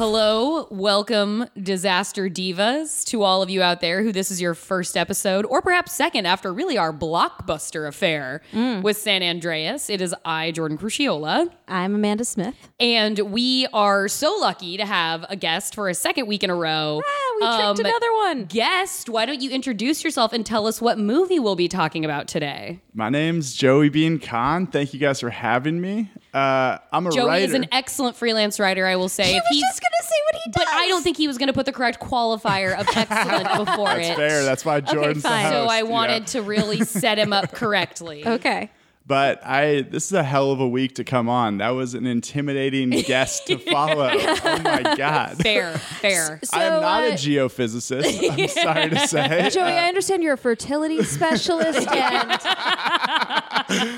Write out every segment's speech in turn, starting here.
Hello, welcome, disaster divas, to all of you out there who this is your first episode, or perhaps second after really our blockbuster affair with San Andreas. It is I, Jordan Crucchiola, I'm Amanda Smith. and we are so lucky to have a guest for a second week in a row. Ah, we tricked Um, another one. Guest, why don't you introduce yourself and tell us what movie we'll be talking about today? My name's Joey Bien-Kahn. Thank you guys for having me. Uh, I'm a Joey writer. is an excellent freelance writer, I will say. He If was he's- just gonna say what he does. but I don't think he was going to put the correct qualifier of excellent before That's it. fair. That's why Jordan's the fine. host. so I yeah. wanted to really set him up correctly. Okay. But I, this is a hell of a week to come on. That was an intimidating guest to follow. Oh my god. Fair, fair. I am not uh, a geophysicist. I'm sorry to say. Joey, I understand you're a fertility specialist and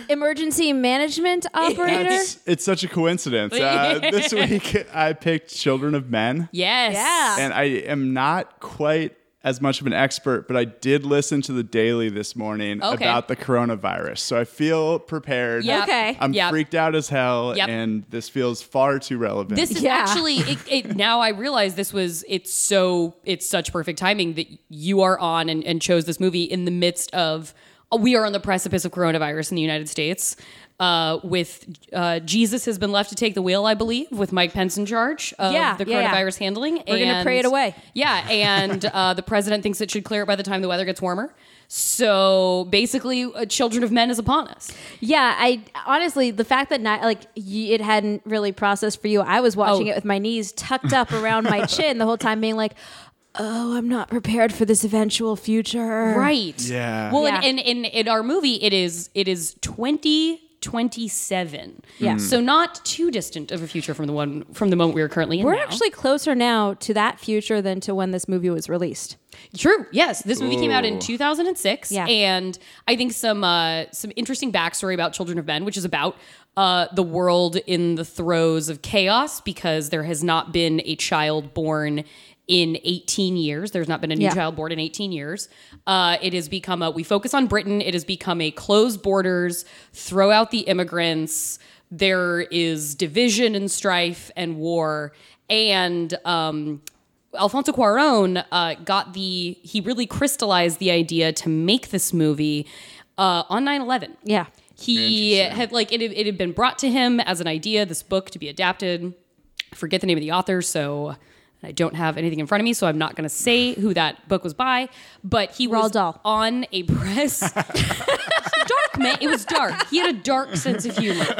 emergency management operator. It's, it's such a coincidence. Uh, this week I picked Children of Men, Yes. Yeah. and I am not quite as much of an expert, but I did listen to the Daily this morning Okay. about the coronavirus, so I feel prepared. Yep. Okay. I'm Yep. freaked out as hell, Yep. and this feels far too relevant. This is Yeah. actually it, it, now I realize this was it's so it's such perfect timing that you are on and, and chose this movie in the midst of we are on the precipice of coronavirus in the United States. Uh, with uh, Jesus has been left to take the wheel, I believe, with Mike Pence in charge of Yeah, the yeah, yeah. coronavirus handling. We're gonna pray it away. Yeah, and uh, the president thinks it should clear it by the time the weather gets warmer. So basically, uh, Children of Men is upon us. Yeah, I honestly the fact that not like y- it hadn't really processed for you. I was watching Oh. it with my knees tucked up around my chin the whole time, being like, "Oh, I'm not prepared for this eventual future." Right. Yeah. Well, Yeah. And, and, and in our movie, it is it is twenty twenty seven. Yeah. So not too distant of a future from the one from the moment we are currently in. We're now. actually closer now to that future than to when this movie was released. True. Yes, this movie came out in 2006, Yeah. and I think some uh, some interesting backstory about Children of Men, which is about uh, the world in the throes of chaos because there has not been a child born in 18 years. There's not been a new Yeah. child born in 18 years. Uh, it has become a we focus on Britain. It has become a closed borders, throw out the immigrants. There is division and strife and war, and um, Alfonso Cuaron uh, got the he really crystallized the idea to make this movie uh, on 9-11 Yeah. he had like it, had- it had been brought to him as an idea this book to be adapted I forget the name of the author so i don't have anything in front of me so i'm not going to say who that book was by but he was Roald Dahl. on a press dark man it was dark he had a dark sense of humor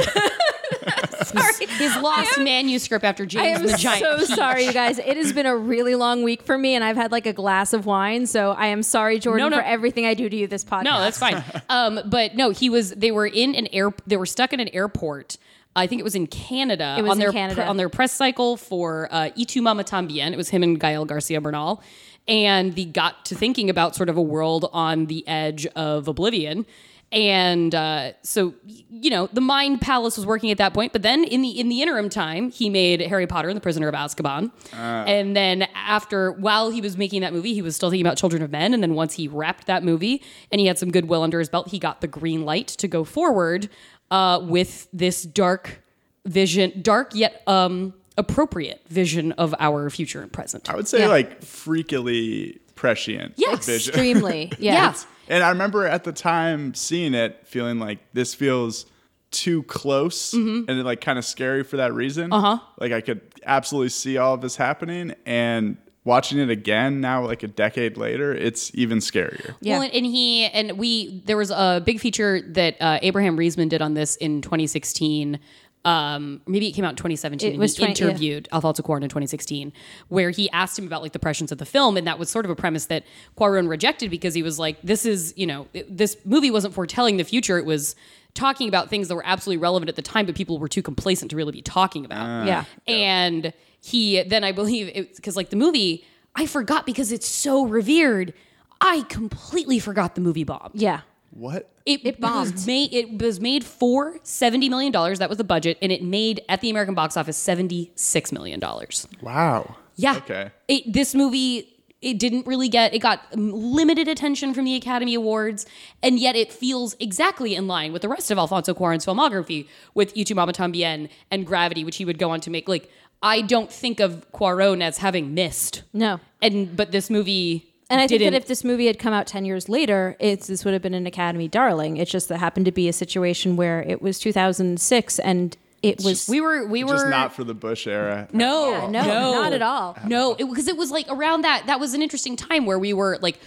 sorry his lost manuscript after I james am the giant I'm so Peach. sorry, you guys. It has been a really long week for me, and I've had like a glass of wine. So I am sorry, Jordan, No, no. for everything I do to you this podcast. No, that's fine. Um, but no, he was. They were in an air. They were stuck in an airport. I think it was in Canada. It was on in their Canada. on their press cycle for uh, "Y tu mama tambien." It was him and Gael Garcia Bernal, and they got to thinking about sort of a world on the edge of oblivion. And uh, so, you know, the Mind Palace was working at that point. But then, in the in the interim time, he made Harry Potter and the Prisoner of Azkaban. And then, after while he was making that movie, he was still thinking about Children of Men. And then, once he wrapped that movie and he had some goodwill under his belt, he got the green light to go forward uh, with this dark vision, dark yet um, appropriate vision of our future and present. I would say Yeah. like freakily prescient Yes. vision. extremely. Yeah. Yeah. And I remember at the time seeing it, feeling like this feels too close Mm-hmm. and like kind of scary for that reason. Uh huh. Like I could absolutely see all of this happening, and watching it again now, like a decade later, it's even scarier. Yeah. Well, and he and we there was a big feature that uh, Abraham Riesman did on this in 2016. Um, maybe it came out in 2017. It was he 20 yeah. interviewed Alfonso Cuarón in 2016, where he asked him about like the prescience of the film, and that was sort of a premise that Cuarón rejected because he was like, "This is you know, it- this movie wasn't foretelling the future; it was talking about things that were absolutely relevant at the time, but people were too complacent to really be talking about." Yeah. and he then I believe because like the movie I forgot because it's so revered. I completely forgot the movie bomb. Yeah. What? It, It bombed. was made. It was made for seventy million dollars. That was the budget, and it made at the American box office seventy six million dollars. Wow. Yeah. Okay. It, this movie, it didn't really get, it got limited attention from the Academy Awards, and yet it feels exactly in line with the rest of Alfonso Cuarón's filmography with Y tu Mama Tambien and Gravity, which he would go on to make. Like, I don't think of Cuarón as having missed. No. And, but this movie. And I think didn't, that if this movie had come out 10 years later, it's, this would have been an Academy darling. It's just that happened to be a situation where it was 2006 and it was. we were, we were Just not for the Bush era. No, Yeah, no, not at all. No, because it, was like around that. That was an interesting time where we were like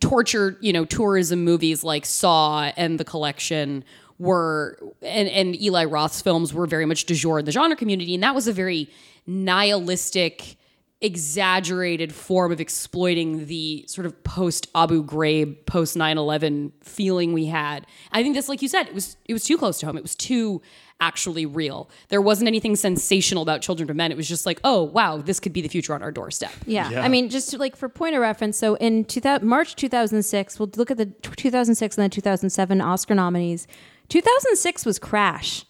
torture, you know, tourism movies like Saw and The Collection were, and and Eli Roth's films were very much du jour in the genre community, and that was a very nihilistic. Exaggerated form of exploiting the sort of post Abu Ghraib, post 9 11 feeling we had. I think this, like you said, it was it was too close to home. It was too actually real. There wasn't anything sensational about Children of Men. It was just like, oh wow, this could be the future on our doorstep. Yeah. Yeah. I mean, just to, like for point of reference, so in 2000, March 2006, we'll look at the 2006 and the 2007 Oscar nominees. 2006 was Crash.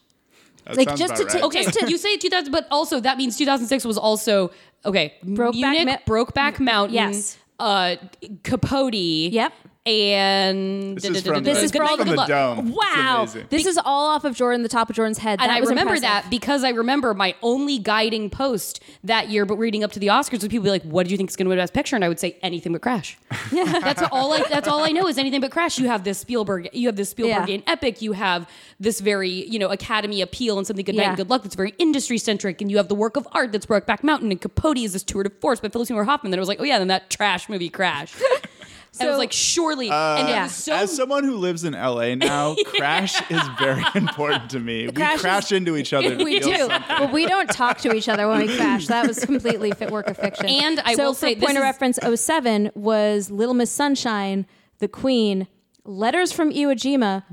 That Like, just to right. take- Okay, Just to- you say 2000, but also that means 2006 was also okay. Brokeback Munich, Ma- Brokeback Mountain, Yes. uh, Capote, Yep. And This is from This the, is for all Night, from Good the Luck. dome. Wow. This is all off of Jordan, the top of Jordan's head. And That I was remember impressive. that because I remember my only guiding post that year, but reading up to the Oscars, was people be like, "What do you think is going to win Best Picture?" And I would say anything but Crash. Yeah, that's all. I that's all I know is anything but Crash. You have this Spielberg, you have this Spielbergian Yeah. epic, you have this very you know Academy appeal and something Good Night Yeah. and Good Luck that's very industry centric, and you have the work of art that's Brokeback Mountain and Capote is this tour de force by Philip Seymour Hoffman. Then it was like, oh yeah, then that trash movie Crash. and I was So- like, surely, and uh, Yeah. so As someone who lives in LA now, Crash is very important to me. We Crash is- into each other. We do. something. but we don't talk to each other when we crash. That was completely fit work of fiction. And I so will for say this point of is- reference, 07 was Little Miss Sunshine, The Queen, Letters from Iwo Jima,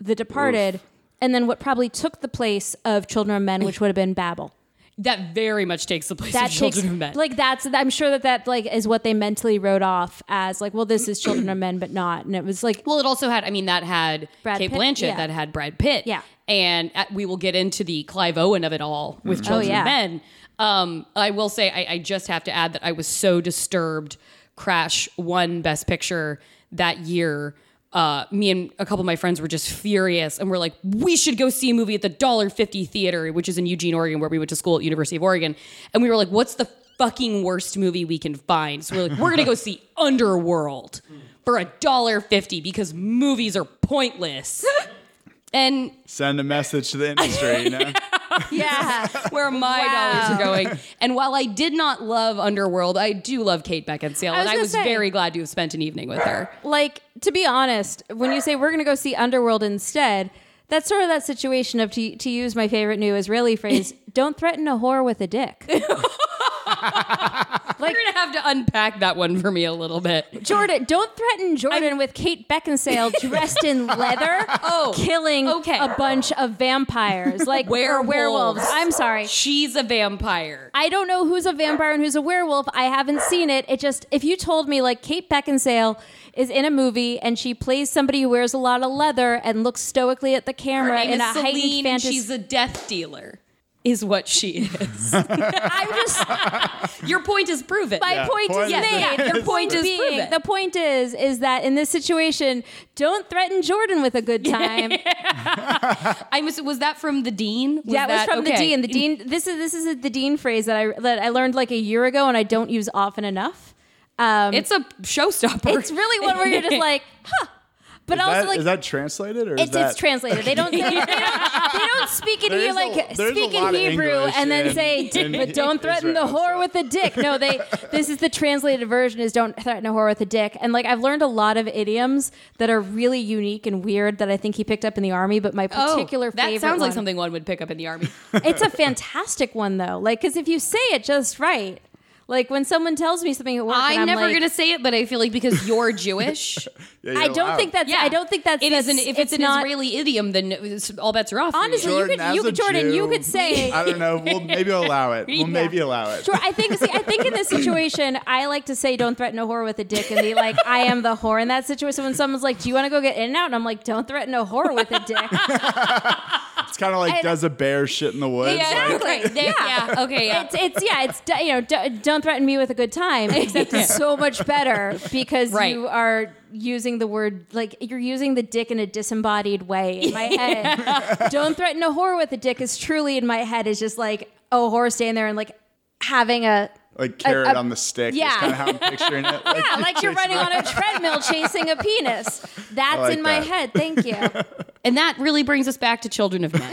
The Departed, and then what probably took the place of Children of Men, which would have been Babel. That very much takes the place That of Children takes of Men. like that's. I'm sure that that like is what they mentally wrote off as like, well, this is Children of Men, but not. And it was like, Well, it also had, I mean, that had Brad Kate Pitt, Blanchett, yeah. that had Brad Pitt. Yeah. And at, we will get into the Clive Owen of it all with Children Oh, yeah. of Men. Um, I will say, I, I just have to add that I was so disturbed. Crash won Best Picture that year. Uh, me and a couple of my friends were just furious, and we're like, "We should go see a movie at the Dollar Fifty Theater, which is in Eugene, Oregon, where we went to school at University of Oregon." And we were like, "What's the fucking worst movie we can find?" So we're like, "We're gonna go see Underworld for a dollar fifty because movies are pointless." and Send a message to the industry. You know? yeah, where my dollars are going. And while I did not love Underworld, I do love Kate Beckinsale, I and I was say- very glad to have spent an evening with her. like to be honest, when you say we're going to go see Underworld instead, that's sort of that situation of to, to use my favorite new Israeli phrase: "Don't threaten a whore with a dick." You're gonna have to unpack that one for me a little bit. Jordan, don't threaten Jordan with Kate Beckinsale dressed in leather, Oh, killing okay. a bunch of vampires, like or Werewolves. werewolves. I'm sorry. She's a vampire. I don't know who's a vampire and who's a werewolf. I haven't seen it. It just if you told me like Kate Beckinsale is in a movie and she plays somebody who wears a lot of leather and looks stoically at the camera in a Celine, heightened fantasy. she's a death dealer. Is what she is. I'm just Your point is proven. my Yeah, point, point is is- made. Yeah, the your point point is being, proven. the point is is that in this situation, don't threaten Jordan with a good time. I was. Was that from the dean? Was that, was from the dean. The dean. This is this is the dean phrase that I that I learned like a year ago and I don't use often enough. Um, It's a showstopper. it's really one where you're just like, huh. But Is also that, like is that translated or is it's, that it's translated. They don't. They, they don't. They don't speak in There here is like a speak in Hebrew English and then in- say, in "But don't threaten the whore so- with a dick." No, they. This is the translated version. Is don't threaten a whore with a dick. And like I've learned a lot of idioms that are really unique and weird that I think he picked up in the army. But my Oh, particular that favorite. sounds like one- something one would pick up in the army. it's a fantastic one though. Like, because if you say it just right, Like when someone tells me something at work, I'm, I'm never like, gonna say it, but I feel like because you're Jewish, Yeah, I you're don't allowed. think that's. I don't think that's. it is an. that's- If it's, an not, Israeli idiom, then it's- all bets are off. for you. Honestly, Jordan, you could. You could, Jordan. You could say. I don't know. We'll maybe allow it. We'll Yeah. maybe allow it. Sure, I think. See, I think in this situation, I like to say, "Don't threaten a whore with a dick," and be like, "I am the whore." In that situation, when someone's like, "Do you want to go get in and out?" and I'm like, "Don't threaten a whore with a dick." It's kind of like And- does a bear shit in the woods? Yeah, Like, right. There- yeah. Okay. Yeah. It's it's yeah. It's you know, d- don't threaten me with a good time. Except it's so much better because Right. you are using the word like you're using the dick in a disembodied way in my head. don't threaten a whore with a dick is truly in my head is just like a whore standing there and like having a like carrot a- on the stick. yeah. is kind of how I'm picturing it. Like, yeah, like you're running on a treadmill chasing a penis. That's like in my that. head. Thank you. And that really brings us back to Children of Men.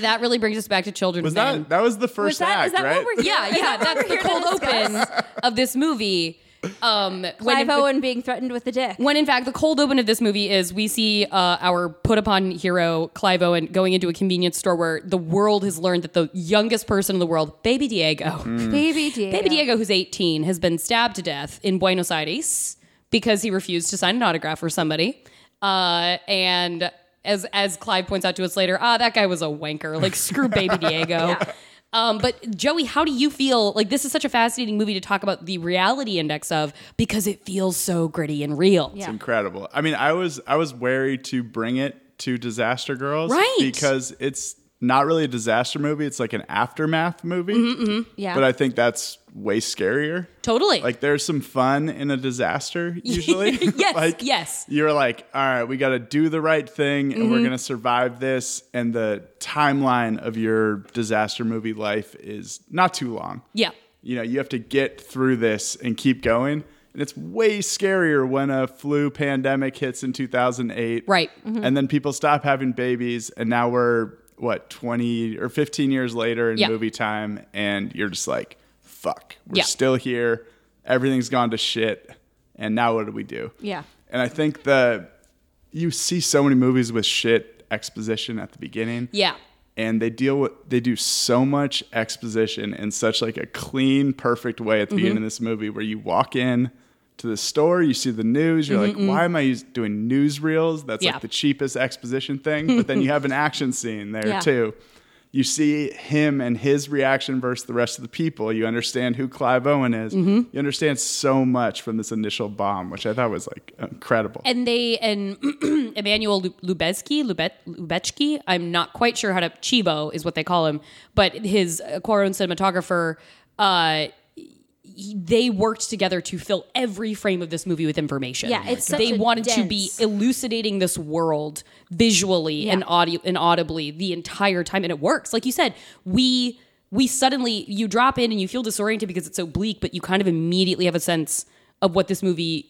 that really brings us back to Children Was of Men. that that was the first that- is act, that what we're- yeah, Is yeah. that That's we're the cold open of this movie. Um, when, Clive Owen being threatened with a dick. when in fact the cold open of this movie is we see uh, our put upon hero Clive Owen going into a convenience store where the world has learned that the youngest person in the world, Baby Diego, Baby Diego. Baby Diego, who's 18, has been stabbed to death in Buenos Aires because he refused to sign an autograph for somebody. Uh, and as as Clive points out to us later, ah, that guy was a wanker. Like screw Baby Diego. Um, but Joey, how do you feel? Like this is such a fascinating movie to talk about the reality index of because it feels so gritty and real. Yeah. incredible. I mean, I was I was wary to bring it to Disaster Girls, Right. Because it's not really a disaster movie; it's like an aftermath movie. Mm-hmm, Yeah. But I think that's way scarier. Totally. Like, there's some fun in a disaster usually. Yes, like, yes. You're like, all right, we got to do the right thing, and Mm-hmm. we're gonna survive this. And the timeline of your disaster movie life is not too long yeah. you know, you have to get through this and keep going. And it's way scarier when a flu pandemic hits in 2008. Right. And then people stop having babies. And now we're, what, 20 or 15 years later in Yeah. movie time. And you're just like, fuck, we're Yeah. still here. Everything's gone to shit. And now what do we do? Yeah. And I think the, you see so many movies with shit exposition at the beginning Yeah. and they deal with they do so much exposition in such like a clean perfect way Mm-hmm. at the beginning of this movie where you walk in to the store you see the news you're like why am i doing newsreels that's Yeah. like the cheapest exposition thing but then you have an action scene there Yeah. too you see him and his reaction versus the rest of the people you understand who clive owen is Mm-hmm. you understand so much from this initial bomb which i thought was like incredible And they and Emmanuel Lu- Lubezki, Lubet, Lubechki, I'm not quite sure how to Chivo is what they call him, but his uh, Cuarón cinematographer, uh, he- they worked together to fill every frame of this movie with information. Yeah, it's such they a wanted to be elucidating this world visually and audio and audibly the entire time, and it works. Like you said, we we suddenly you drop in and you feel disoriented because it's so bleak, but you kind of immediately have a sense of what this movie,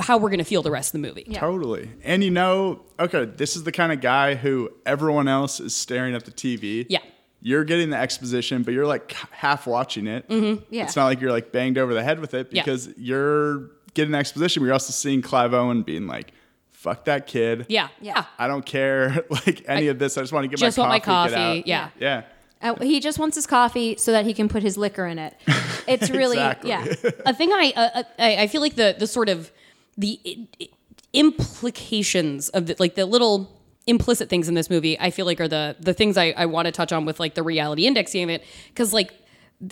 how we're going to feel the rest of the movie. Totally. And you know, okay, this is the kind of guy who everyone else is staring at the TV. Yeah. You're getting the exposition, but you're like half watching it. Yeah. It's not like you're like banged over the head with it Yeah. because you're getting exposition, but you're also seeing Clive Owen being like, fuck that kid. Yeah, yeah. I don't care like any of this. I just want to get Just my want coffee. my get coffee, out." yeah. Yeah. Uh, he just wants his coffee so that he can put his liquor in it. It's really Exactly. yeah. a thing I, uh, I I feel like the the sort of the i- i- implications of the, like the little implicit things in this movie I feel like are the the things I, I want to touch on with like the reality indexing of it. Because like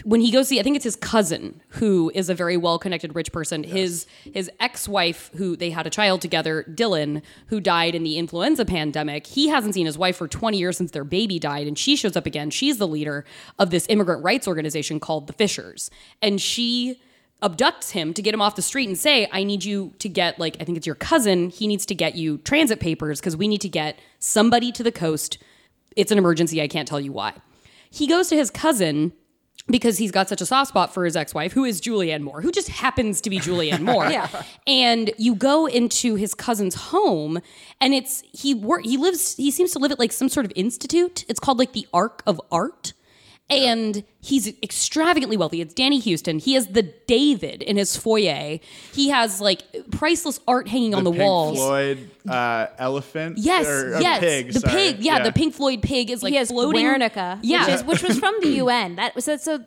when he goes see I think it's his cousin who is a very well connected rich person. His his ex-wife who they had a child together Dylan who died in the influenza pandemic. He hasn't seen his wife for 20 years since their baby died and she shows up again. She's the leader of this immigrant rights organization called the Fishers. And she abducts him to get him off the street and say, I need you to get, like, I think it's your cousin. He needs to get you transit papers because we need to get somebody to the coast. It's an emergency. I can't tell you why. He goes to his cousin because he's got such a soft spot for his ex-wife, who is Julianne Moore, who just happens to be Julianne Moore. Yeah. And you go into his cousin's home, and it's he work he lives he seems to live at like some sort of institute. It's called like the Ark of Art. And he's extravagantly wealthy. It's Danny Huston. He has the David in his foyer. He has like priceless art hanging on the walls. Pink walls. Floyd uh, elephant. Yes, or, or yes. Pig, the sorry. pig, yeah, the Pink Floyd pig is like he has floating. Guernica, Yeah. which, is, which was from the UN. That was so.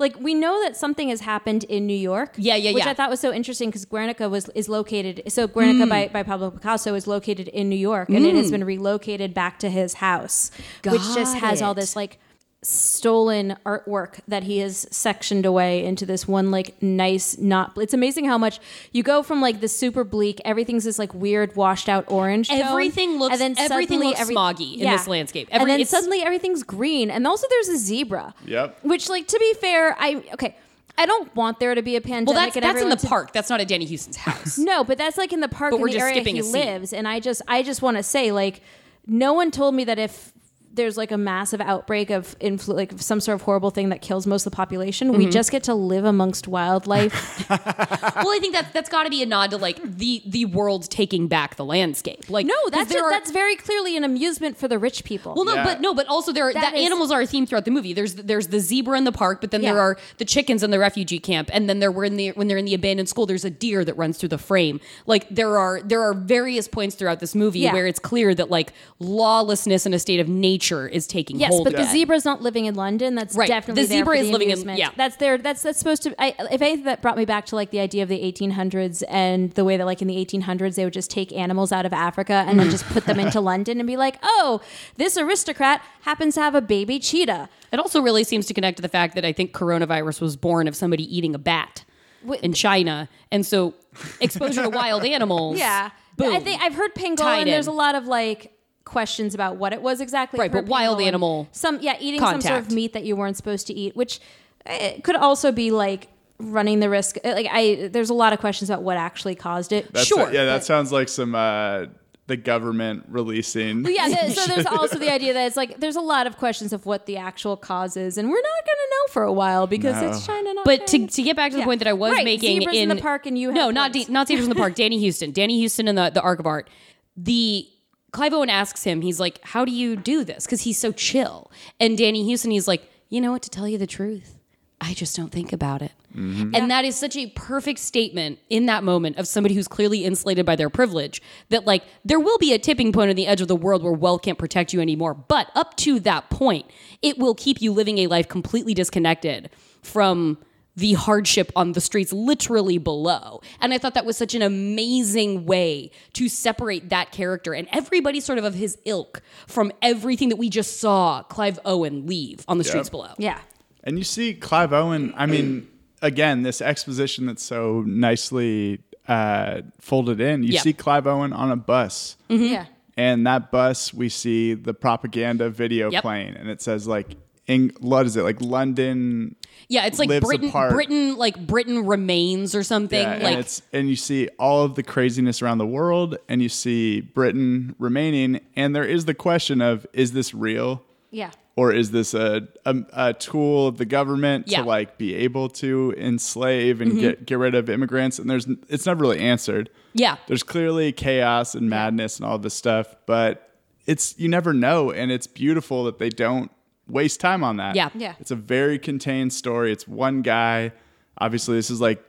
like we know that something has happened in New York. Yeah, yeah, which yeah. I thought was so interesting because Guernica was is located. So Guernica Mm. by, by Pablo Picasso is located in New York, and it has been relocated back to his house, which just Got has all it. this like stolen artwork that he has sectioned away into this one like nice not it's amazing how much you go from like the super bleak everything's this like weird washed out orange tone, Everything looks- and then everything suddenly looks smoggy in this landscape. Every- and then suddenly everything's green and also there's a zebra Yep. which like to be fair i okay i don't want there to be a pandemic Well, that's and that's in the to- park. That's not at Danny Huston's house. no, but that's like in the park But in we're the just area skipping he lives, and I just I just want to say like no one told me that if there's like a massive outbreak of influ- like some sort of horrible thing that kills most of the population, Mm-hmm. we just get to live amongst wildlife. well, I think that that's got to be a nod to like the the world taking back the landscape. Like no, 'cause that's there ju- are- that's very clearly an amusement for the rich people. Well, no, Yeah. but no, but also there are, That the is- animals are a theme throughout the movie. There's there's the zebra in the park, but then there are the chickens in the refugee camp, and then there were in the when they're in the abandoned school. There's a deer that runs through the frame. Like there are there are various points throughout this movie Yeah. where it's clear that like lawlessness in a state of nature is taking Yes, hold. but the again. zebra's not living in London. That's Right. definitely The zebra is the living in- yeah. That's there. That's that's supposed to. I, if anything, that brought me back to like the idea of the 1800s and the way that like in the 1800s they would just take animals out of Africa and then just put them into London and be like, oh, this aristocrat happens to have a baby cheetah. It also really seems to connect to the fact that I think coronavirus was born of somebody eating a bat Wait- in China, and so exposure to wild animals. Yeah, boom. I think I've heard pangolin. Tied and there's a lot of like questions about what it was exactly. Right, but wild animal Some yeah, eating some sort of meat that you weren't supposed to eat, which uh, could also be like running the risk. uh, Like I, there's a lot of questions about what actually caused it. That's Sure, yeah, that but- sounds like some uh, the government releasing. But yeah, th- so there's also the idea that it's like there's a lot of questions of what the actual cause is, and we're not going to know for a while because No. it's China, not But to, China. to get back to the Yeah. point that I was Right, making zebras in the park and you no have not points. D- not zebras in the park Danny Huston Danny Huston in the the Ark of Art the Clive Owen asks him he's like how do you do this? Because he's so chill. And Danny Huston he's like you know what? To tell you the truth I just don't think about it. Mm-hmm. And that is such a perfect statement in that moment of somebody who's clearly insulated by their privilege that like there will be a tipping point on the edge of the world where wealth can't protect you anymore. But up to that point it will keep you living a life completely disconnected from the hardship on the streets literally below. And I thought that was such an amazing way to separate that character and everybody sort of of his ilk from everything that we just saw Clive Owen leave on the streets below. yeah, And you see Clive Owen, I mean, again, this exposition that's so nicely uh, folded in. You Yeah. see Clive Owen on a bus. yeah. And that bus, we see the propaganda video Yep. playing, and it says like, Eng- what is it like London? Yeah, it's like Britain apart. Britain like Britain remains or something. Yeah, and like it's and you see all of the craziness around the world, and you see Britain remaining, and there is the question of is this real? Yeah. or is this a, a, a tool of the government Yeah. Mm-hmm. to like be able to enslave and get get rid of immigrants and there's it's never really answered Yeah. there's clearly chaos and madness and all this stuff but it's you never know and it's beautiful that they don't waste time on that Yeah. Yeah. it's a very contained story it's one guy obviously this is like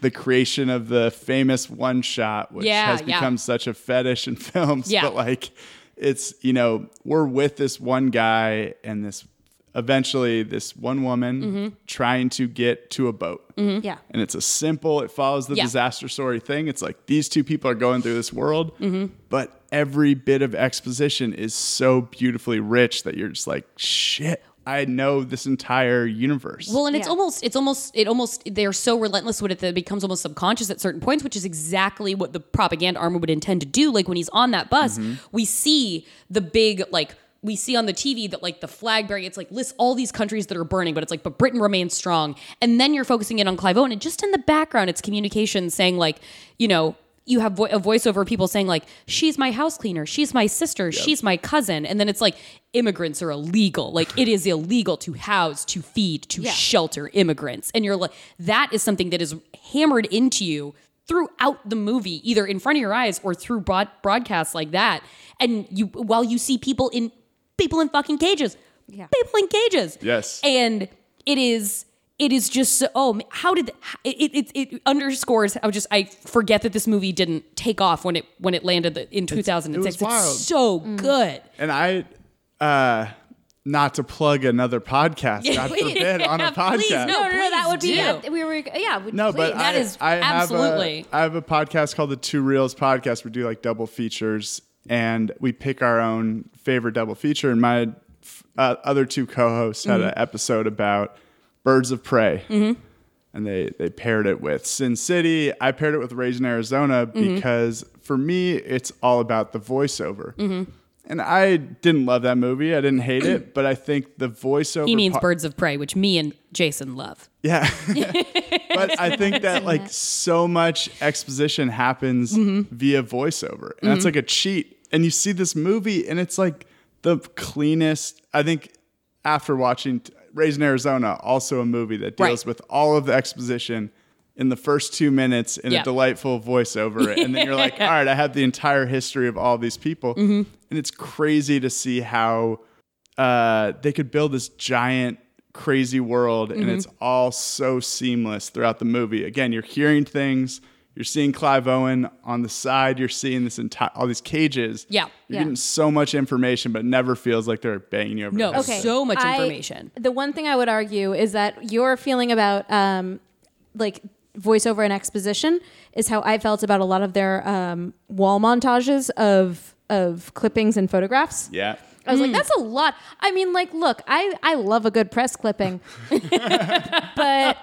the creation of the famous one shot which Yeah, has yeah. become such a fetish in films Yeah. but like it's you know we're with this one guy and this eventually this one woman Mm-hmm. trying to get to a boat Yeah. and it's a simple it follows the Yeah. disaster story thing it's like these two people are going through this world Mm-hmm. but every bit of exposition is so beautifully rich that you're just like shit i know this entire universe Well, and it's Yeah. almost, it's almost, it almost, they're so relentless with it that it becomes almost subconscious at certain points, which is exactly what the propaganda armor would intend to do. Like when he's on that bus, mm-hmm. we see the big, like, we see on the TV that like the flag bearing, it's like lists all these countries that are burning, but it's like, but Britain remains strong. And then you're focusing in on Clive Owen, and just in the background, it's communication saying like, you know, you have vo- a voiceover of people saying like, "She's my house cleaner, she's my sister, she's my cousin," and then it's like, immigrants are illegal. Like it is illegal to house, to feed, to Yeah. shelter immigrants, and you're like, that is something that is hammered into you throughout the movie, either in front of your eyes or through broad- broadcasts like that. And you, while you see people in people in fucking cages, Yeah. people in cages, Yes. and it is it is just so, oh how did it, it it underscores how just I forget that this movie didn't take off when it when it landed in 2006 wild. it's so good and I, uh, not to plug another podcast, God forbid, on a podcast. please, no. No, no, no, that would be do. uh, we were yeah. we- No, but please. that I, is I absolutely- Have a, I have a podcast called the Two Reels Podcast. We do like double features, and we pick our own favorite double feature. And my uh, other two co-hosts had Mm-hmm. an episode about Birds of Prey, and they they paired it with Sin City. I paired it with Raising Arizona Mm-hmm. because for me, it's all about the voiceover. And I didn't love that movie. I didn't hate it, but I think the voiceover. He means Birds of Prey, which me and Jason love. yeah. but I think that like so much exposition happens Mm-hmm. via voiceover. And that's like a cheat. And you see this movie and it's like the cleanest. I think after watching Raising Arizona, also a movie that deals Right. with all of the exposition in the first two minutes in Yeah. a delightful voiceover. And then you're like, all right, I have the entire history of all these people. Mm-hmm. And it's crazy to see how uh, they could build this giant, crazy world, and it's Mm-hmm. all so seamless throughout the movie. Again, you're hearing things. You're seeing Clive Owen on the side. You're seeing this entire all these cages. Yeah. you're Yeah. getting so much information, but it never feels like they're banging you over. No. the head. Okay. so much I- information. the one thing I would argue is that your feeling about um, like voiceover and exposition is how I felt about a lot of their um, wall montages of of clippings and photographs. Yeah, I was like, that's a lot. I mean, like, look, I I love a good press clipping, but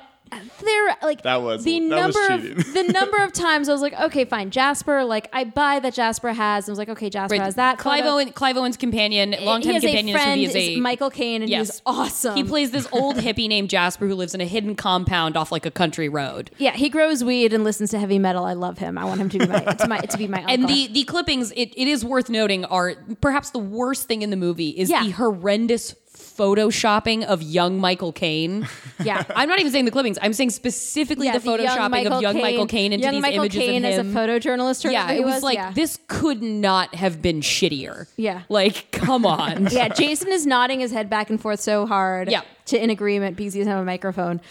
there like That was- the that number cheating. of the number of times I was like, okay, fine, Jasper. Like, I buy that Jasper has. I was like, okay, Jasper has that. Clive photo. Owen, Clive Owen's companion, longtime companion a friend, movie is a Michael Caine, and Yes. he's awesome. He plays this old hippie named Jasper who lives in a hidden compound off like a country road. Yeah, he grows weed and listens to heavy metal. I love him. I want him to be my to, my, to be my uncle. And the the clippings, it, it is worth noting, are perhaps the worst thing in the movie is Yeah. the horrendous photoshopping of young Michael Caine. yeah. I'm not even saying the clippings. I'm saying specifically yeah, the photoshopping of young Michael Caine into young these Michael images Caine of as a photojournalist. or yeah, it was like yeah. this could not have been shittier. Yeah. like come on. Yeah, Jason is nodding his head back and forth so hard. Yeah. to in agreement because he doesn't have a microphone.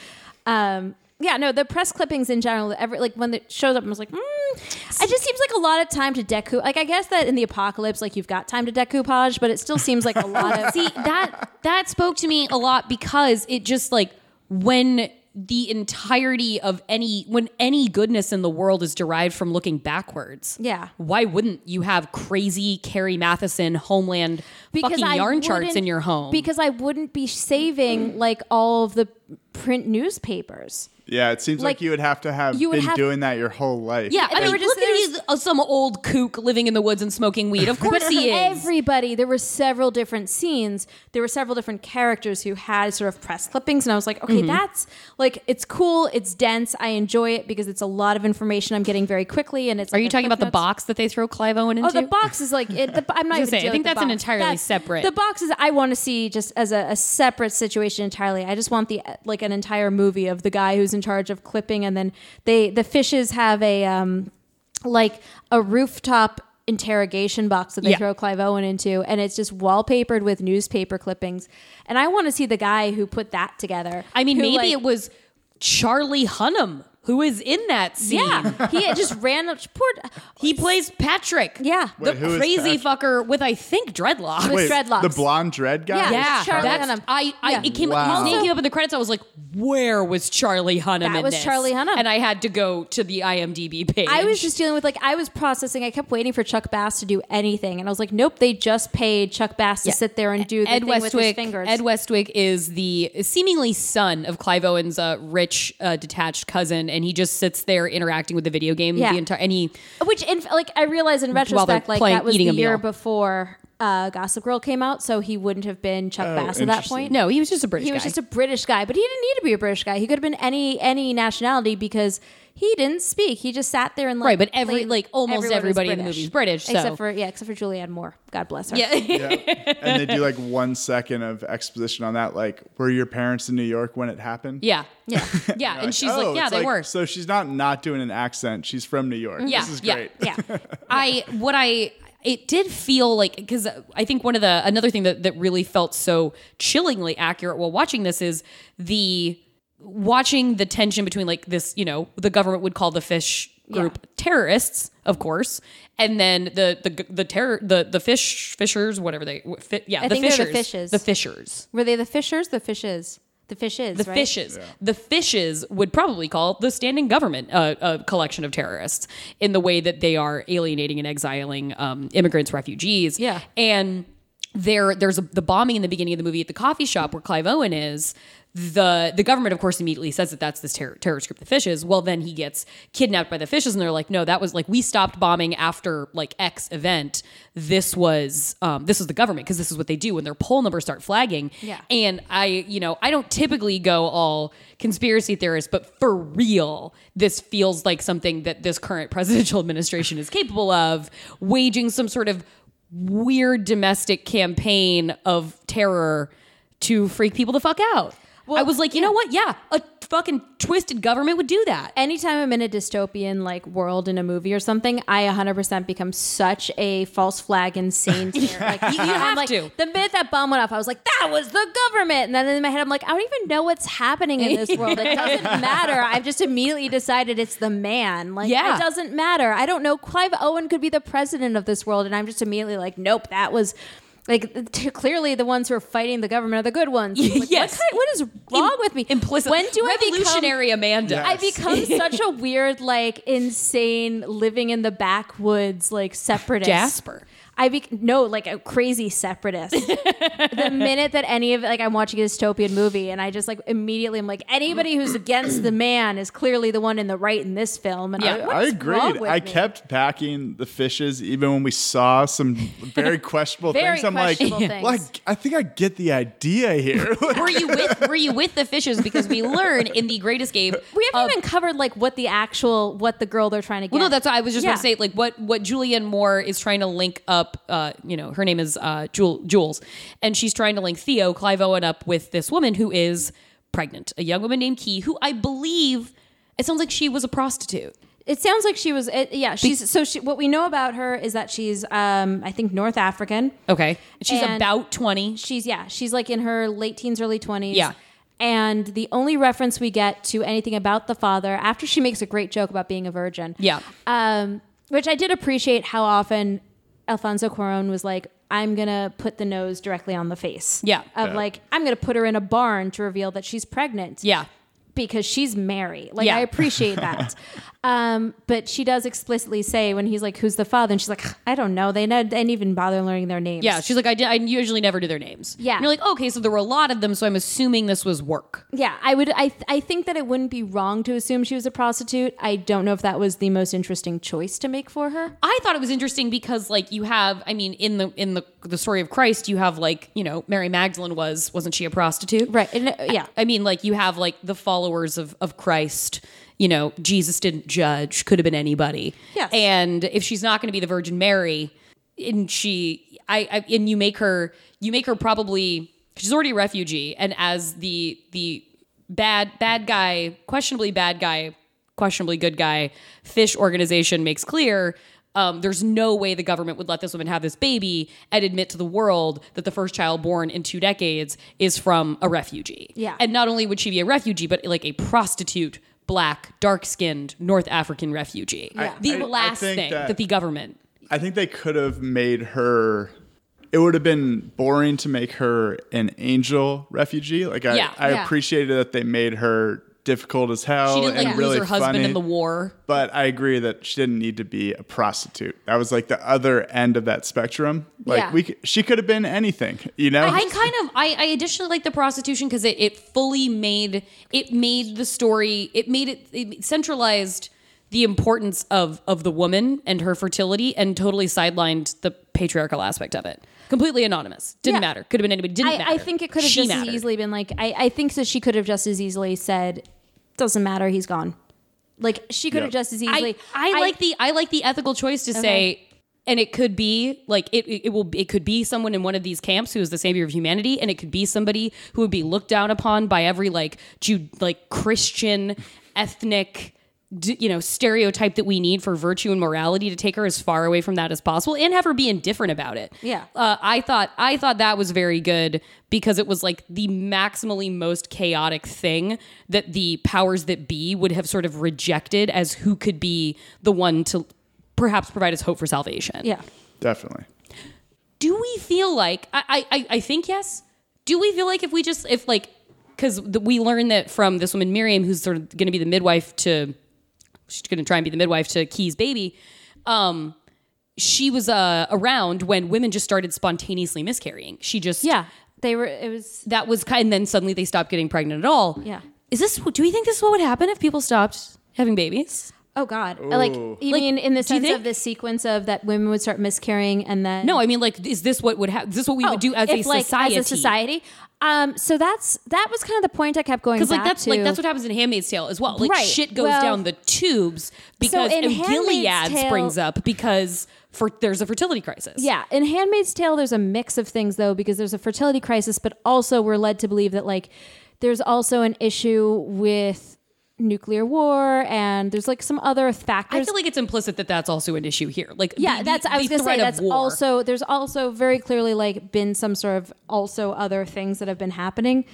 Um, yeah, no, the press clippings in general, every like when it shows up, I was like, mm, it just seems like a lot of time to decoup. Like I guess that in the apocalypse, like you've got time to decoupage, but it still seems like a lot of. See that that spoke to me a lot because it just like when the entirety of any when any goodness in the world is derived from looking backwards. Yeah. Why wouldn't you have crazy Carrie Mathison Homeland fucking I yarn charts in your home? Because I wouldn't be saving like all of the print newspapers. yeah. It seems like, Like, you would have to have you been have- doing that your whole life. yeah, I there mean, were just- look at there's- these, uh, some old kook living in the woods and smoking weed. Of course he is. Everybody, there were several different scenes. There were several different characters who had sort of press clippings, and I was like, Mm-hmm. okay, that's like it's cool, it's dense. I enjoy it because it's a lot of information I'm getting very quickly, and it's. Are like you talking Cliff about the box that they throw Clive Owen into? Oh, the box is like it. The, I'm not I even. gonna say, I think that's the an entirely That's- separate- The box is. I want to see just as a, a separate situation entirely. I just want the like an entire movie of the guy who's in charge of clipping, and then they the fishes have a um like a rooftop interrogation box that they Yeah. throw Clive Owen into, and it's just wallpapered with newspaper clippings. And I want to see the guy who put that together. I mean, who, maybe like- it was Charlie Hunnam who is in that scene. Yeah, he just ran up. Poor, He plays Patrick. yeah, The Wait, who is crazy Patrick? fucker with I think dreadlocks. With Wait, dreadlocks. the blonde dread guy. Yeah. yeah, Charlie that's Hunnam. I. I Yeah. it came. Wow. His name came up in the credits. I was like, "Where was Charlie Hunnam?" That in was this? Charlie Hunnam. and I had to go to the IMDb page. I was just dealing with like I was processing. I kept waiting for Chuck Bass to do anything, and I was like, nope. They just paid Chuck Bass to Yeah. sit there and do the Ed thing with his Westwick. fingers. Ed Westwick is the seemingly son of Clive Owen's uh, rich, uh, detached cousin, and he just sits there interacting with the video game Yeah. the entire. And he Which, in, like, I realize in retrospect, like playing- that was the year meal. before uh, Gossip Girl came out, so he wouldn't have been Chuck Oh, Bass at that interesting. point. no, he was just a British he was guy. just a British guy, but he didn't need to be a British guy. He could have been any any nationality because he didn't speak. He just sat there and like Right, but every- played- like, almost everyone was everybody in the movie is British, so- except for yeah, except for Julianne Moore. God bless her. yeah. Yeah. and they do like one second of exposition on that. Like, were your parents in New York when it happened? yeah, yeah. yeah, and Like, she's oh, like, yeah, it's they were. So she's not not doing an accent. She's from New York. Yeah, this is yeah, great. yeah. I what I it did feel like because I think one of the another thing that that really felt so chillingly accurate while watching this is the watching the tension between like this you know the government would call the fish group terrorists, of course, and then the the the terror the the fish fishers whatever they fi, yeah I the think fishers the fishes. the fishers Were they the fishers? The fishes. The fishes. the right? fishes the fishes would probably call the standing government uh, a collection of terrorists in the way that they are alienating and exiling um, immigrants refugees Yeah. and there there's a, the bombing in the beginning of the movie at the coffee shop where Clive Owen is the the government of course immediately says that that's this terror, terrorist group the fishes well then he gets kidnapped by the fishes and they're like no that was like we stopped bombing after like x event this was um, this was the government because this is what they do when their poll numbers start flagging Yeah. and I, you know, I don't typically go all conspiracy theorist, but for real, this feels like something that this current presidential administration is capable of waging some sort of weird domestic campaign of terror to freak people the fuck out. I was like, you know what? Yeah, a fucking twisted government would do that. anytime I'm in a dystopian like world in a movie or something, I 100% become such a false flag insane. Like you, you have like, to. The minute that bomb went off, I was like, that was the government. And then in my head, I'm like, I don't even know what's happening in this world. It doesn't matter. I've just immediately decided it's the man. Like Yeah. it doesn't matter. I don't know. Clive Owen could be the president of this world, and I'm just immediately like, nope, that was. Like t- clearly, the ones who are fighting the government are the good ones. Like, Yes. What, kind, what is wrong with me? Implicit. When do I become revolutionary Amanda? Yeah. I become such a weird, like insane, living in the backwoods, like separatist. Jasper. I be no like a crazy separatist. the minute that any of like I'm watching a dystopian movie and I just like immediately I'm like anybody who's against the man is clearly the one in the right in this film. And Yeah. I, I what's agreed. I me? kept backing the fishes even when we saw some very questionable Very things. I'm like, questionable well, I. I think I get the idea here. were you with Were you with the fishes? Because we learn in the Great Escape. We haven't uh, even covered like what the actual what the girl they're trying to get. Well, no, that's what I was just Yeah. going to say. Like what what Julianne Moore is trying to link up. Uh, you know, her name is uh, Jules, and she's trying to link Theo Clive Owen up with this woman who is pregnant, a young woman named Kee, who I believe it sounds like she was a prostitute. It sounds like she was. It, yeah, she's so. She, what we know about her is that she's, um, I think, North African. Okay, she's And- about twenty. She's yeah, she's like in her late teens, early twenties. Yeah. And the only reference we get to anything about the father after she makes a great joke about being a virgin. Yeah. Um, which I did appreciate how often Alfonso Cuarón was like, I'm gonna put the nose directly on the face. Yeah. Of Yeah. like, I'm gonna put her in a barn to reveal that she's pregnant. Yeah. Because she's Mary. Like Yeah. I appreciate that. um, but she does explicitly say when he's like, "Who's the father?" and she's like, "I don't know. They ne- didn't even bother learning their names." Yeah, she's like, I, did, I usually never do their names. Yeah. And you're like, okay, so there were a lot of them, so I'm assuming this was work. Yeah, I would. I th- I think that it wouldn't be wrong to assume she was a prostitute. I don't know if that was the most interesting choice to make for her. I thought it was interesting because like you have I mean in the in the the story of Christ you have like you know Mary Magdalene was wasn't she a prostitute Right. And, uh, yeah. I mean like you have like the followers of of Christ you know Jesus didn't judge could have been anybody Yes. and if she's not going to be the Virgin Mary and she I, I and you make her you make her probably she's already a refugee and as the the bad bad guy questionably bad guy questionably good guy fish organization makes clear um, there's no way the government would let this woman have this baby and admit to the world that the first child born in two decades is from a refugee. Yeah. And not only would she be a refugee, but like a prostitute, black, dark skinned North African refugee. Yeah. The I- I last think thing that, that- the government. I think they could have made her. It would have been boring to make her an angel refugee. Like I, Yeah. I Yeah. appreciated that they made her difficult as hell She didn't like and lose really her husband funny. in the war. But I agree that she didn't need to be a prostitute. That was like the other end of that spectrum. Like Yeah. we, c- she could have been anything. You know, I kind of I, I additionally like the prostitution because it, it fully made it made the story it made it, it centralized the importance of of the woman and her fertility and totally sidelined the patriarchal aspect of it. Completely anonymous. Didn't Yeah. matter. Could have been anybody. Didn't I, matter. I think it could have She just as easily been like. I, I think that she could have just as easily said, "Doesn't matter. He's gone." Like she could Yeah. have just as I, easily. I, like the I like the ethical choice to say and it could be like it, it it will it could be someone in one of these camps who is the savior of humanity and it could be somebody who would be looked down upon by every like Jew like Christian ethnic d- you know stereotype that we need for virtue and morality to take her as far away from that as possible and have her be indifferent about it Yeah. uh, i thought i thought that was very good because it was like the maximally most chaotic thing that the powers that be would have sort of rejected as who could be the one to perhaps provide us hope for salvation Yeah. Definitely. do we feel like I I, I think yes. Do we feel like if we just if like because we learn that from this woman Miriam, who's sort of going to be the midwife to she's going to try and be the midwife to Kee's baby. Um, she was uh, around when women just started spontaneously miscarrying. She just Yeah. They were. It was. that was kind. And then suddenly they stopped getting pregnant at all. Yeah. Is this? Do we think this is what would happen if people stopped having babies? Oh God. Like you Like, mean in the sense of this sequence of that women would start miscarrying and then No, I mean like, is this what would happen? Is this what we Oh, would do as if, a like, society? As a society. Um. So that's that was kind of the point I kept going Because like that's to. like that's what happens in Handmaid's Tale as well. Like Right. shit goes Well, down the tubes because and Gilead Tale- springs up because for there's a fertility crisis. Yeah, in Handmaid's Tale, there's a mix of things though, because there's a fertility crisis, but also we're led to believe that like there's also an issue with nuclear war, and there's like some other factors. I feel like it's implicit that that's also an issue here. Like yeah, the- that's the- I was gonna say that's war. also there's also very clearly like been some sort of also other things that have been happening,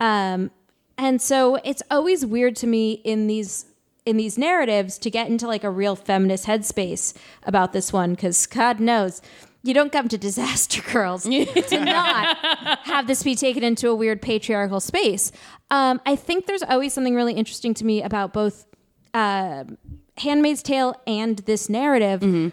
um, and so it's always weird to me in these in these narratives to get into like a real feminist headspace about this one because God knows. You don't come to Disaster Girls to not have this be taken into a weird patriarchal space. Um, I think there's always something really interesting to me about both uh, Handmaid's Tale and this narrative Mm-hmm.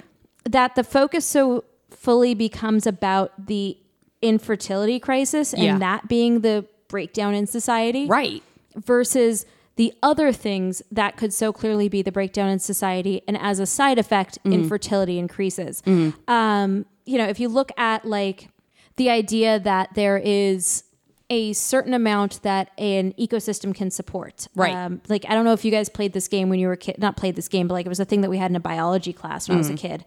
that the focus so fully becomes about the infertility crisis and Yeah. that being the breakdown in society right. versus the other things that could so clearly be the breakdown in society and as a side effect Mm-hmm. infertility increases um, you know if you look at like the idea that there is a certain amount that an ecosystem can support Right. um, like i don't know if you guys played this game when you were a kid not played this game but like it was a thing that we had in a biology class when i was a Mm-hmm. kid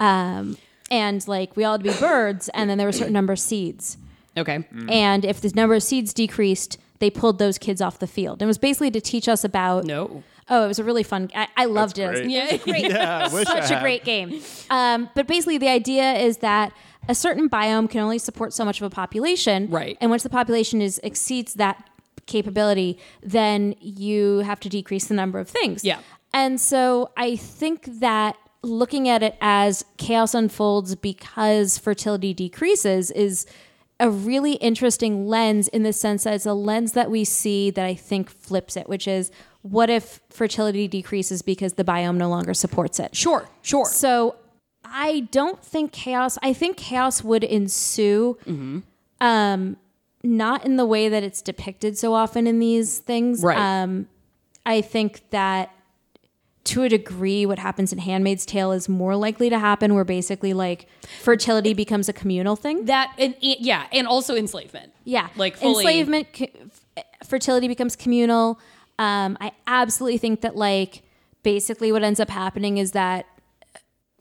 um, and like we all had to be birds and then there were a certain number of seeds Okay. and if the number of seeds decreased, they pulled those kids off the field. And it was basically to teach us about. No. Oh, it was a really fun. I, I loved it. It was- great. Yeah. Great. Yeah, I wish I Such a had. great game. Um, but basically, the idea is that a certain biome can only support so much of a population. Right. And once the population is exceeds that capability, then you have to decrease the number of things. Yeah. And so I think that looking at it as chaos unfolds because fertility decreases is a really interesting lens in the sense that it's a lens that we see that I think flips it, which is what if fertility decreases because the biome no longer supports it? Sure. Sure. So I don't think chaos. I think chaos would ensue, Mm-hmm. um, not in the way that it's depicted so often in these things. Right. Um, I think that to a degree, what happens in *Handmaid's Tale* is more likely to happen, where basically like fertility becomes a communal thing. that and, and- yeah, and also enslavement. Yeah, Like fully- enslavement, c- fertility becomes communal. Um, I absolutely think that like basically what ends up happening is that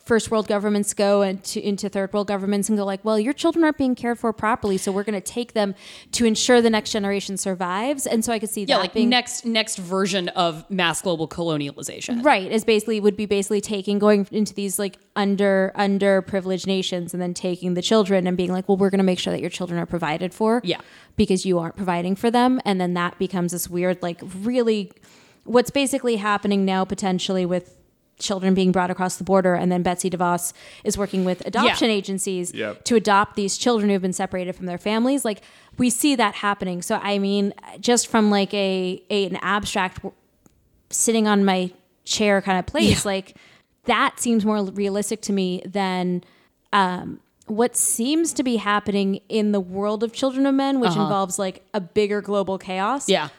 first world governments go into into third world governments and go like, well, your children aren't being cared for properly, so we're going to take them to ensure the next generation survives. And so I could see Yeah, that like being next next version of mass global colonialization. right is basically would be basically taking going into these like under underprivileged nations and then taking the children and being like well we're going to make sure that your children are provided for Yeah. because you aren't providing for them and then that becomes this weird like really what's basically happening now potentially with children being brought across the border and then Betsy DeVos is working with adoption agencies Yep. to adopt these children who've been separated from their families like we see that happening so i mean just from like a, a an abstract sitting on my chair kind of place like that seems more realistic to me than um, what seems to be happening in the world of children of men which involves like a bigger global chaos Uh-huh. Yeah.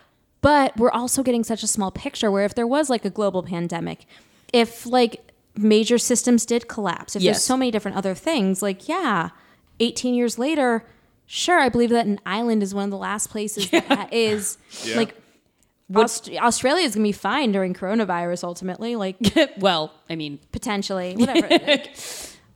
but we're also getting such a small picture where if there was like a global pandemic if like major systems did collapse if Yes. there's so many different other things like yeah 18 years later sure i believe that an island is one of the last places that ha- is Yeah. like Aust- australia is going to be fine during coronavirus ultimately like well, I mean, potentially whatever like,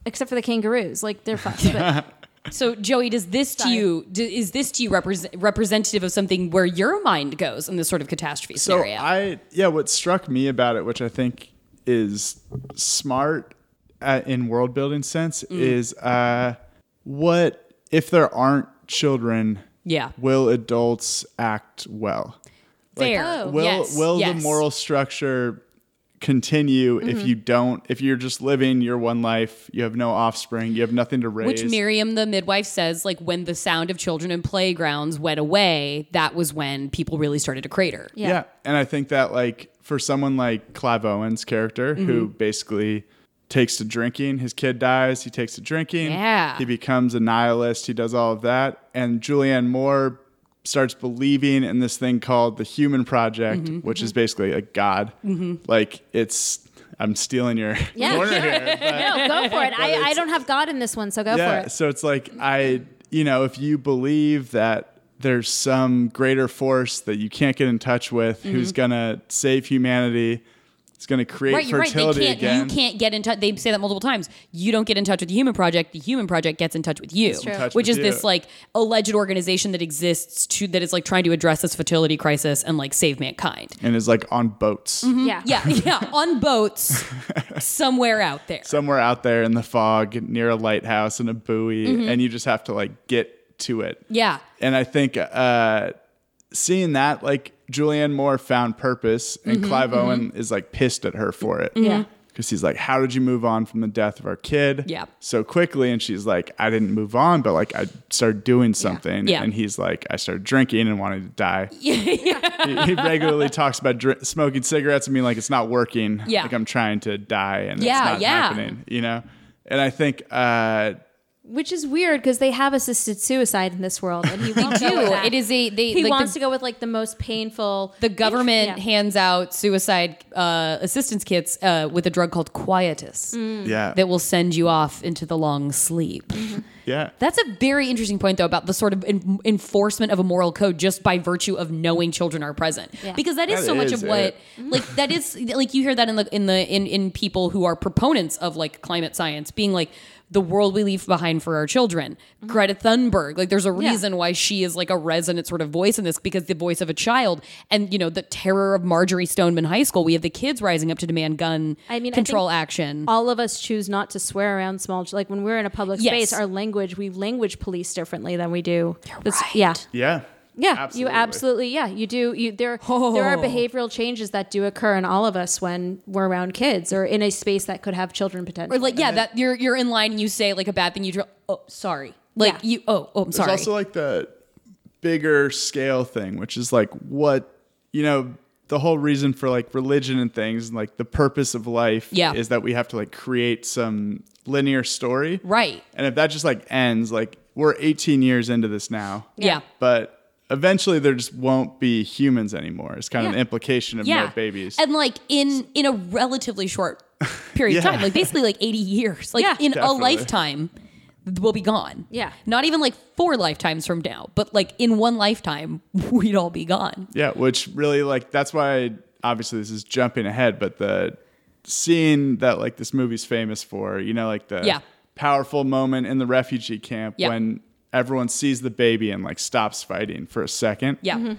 except for the kangaroos like they're fucked but So Joey, does this to you? Do, is this to you represent, representative of something where your mind goes in this sort of catastrophe So scenario? I yeah, what struck me about it, which I think is smart uh, in world building sense, Mm. is uh, what if there aren't children? Yeah. will adults act well? Fair. Oh. Will yes. will yes. the moral structure continue Mm-hmm. if you don't? If you're just living your one life, you have no offspring, you have nothing to raise. Which Miriam, the midwife, says, like when the sound of children in playgrounds went away, that was when people really started to crater. Yeah. And I think that like for someone like Clive Owen's character who Mm-hmm. basically takes to drinking, his kid dies, he takes to drinking. Yeah. He becomes a nihilist, he does all of that. And Julianne Moore starts believing in this thing called the human project, Mm-hmm. which is basically a god. Like it's I'm stealing your Yeah. corner here. But No, go for it. I, I don't have God in this one, so go for it. so it's like I, you know, if you believe that there's some greater force that you can't get in touch with, who's gonna save humanity, it's gonna create Mm-hmm. Right, you're right. They fertility can't. again. You can't get in touch. They say that multiple times. You don't get in touch with the Human Project. The Human Project gets in touch with you, touch which with is this like alleged organization that exists to that is like trying to address this fertility crisis and like save mankind. and is like on boats Yeah. Yeah, yeah, on boats somewhere out there. somewhere out there in the fog near a lighthouse and a buoy, Mm-hmm. and you just have to like get to it. Yeah, And I think uh, seeing that, like Julianne Moore found purpose, and Mm-hmm, Clive Owen is like pissed at her for it. Yeah. Because he's like, How did you move on from the death of our kid Yeah. so quickly? And she's like, I didn't move on, but like I started doing something. Yeah. And he's like, I started drinking and wanted to die. he, he regularly talks about dr- smoking cigarettes and being like, It's not working. Yeah. Like I'm trying to die and Yeah, it's not yeah. happening, you know? And I think, uh, Which is weird because they have assisted suicide in this world, and he won't do. It is a they he like wants the, to go with like the most painful. the government Yeah. hands out suicide uh, assistance kits uh, with a drug called Quietus yeah. that will send you off into the long sleep. yeah. That's a very interesting point, though, about the sort of en- enforcement of a moral code just by virtue of knowing children are present, Yeah. because that is That so much is of what, it. like, that is like you hear that in the in the in in people who are proponents of like climate science being like the world we leave behind for our children. Mm-hmm. Greta Thunberg, like, there's a Yeah. reason why she is like a resonant sort of voice in this because the voice of a child, and you know the terror of Marjory Stoneman High School. We have the kids rising up to demand gun I mean, control think action. all of us choose not to swear around small. ch- Like when we're in a public Yes. space, our language we language police differently than we do. That's- right. Yeah. Yeah. Yeah, you absolutely. Yeah, you do. You there. There are Oh. behavioral changes that do occur in all of us when we're around kids or in a space that could have children potentially. Or like, yeah, that you're you're in line and you say like a bad thing. You dr- oh sorry, like Yeah. you oh oh I'm There's sorry. also like the bigger scale thing, which is like what you know the whole reason for like religion and things, and like the purpose of life, Yeah. is that we have to like create some linear story, right? And if that just like ends, like we're 18 years into this now, Yeah. but eventually there just won't be humans anymore. It's kind of an implication of Yeah, more babies. and like in in a relatively short period of Yeah. time, like basically like 80 years, like Yeah. in Definitely. a lifetime, we'll be gone. Yeah. not even like four lifetimes from now, but like in one lifetime, we'd all be gone. Yeah, which really like that's why obviously this is jumping ahead, but the scene that like this movie's famous for, you know, like the Yeah. powerful moment in the refugee camp Yeah. when everyone sees the baby and like stops fighting for a second. Yeah, mm-hmm.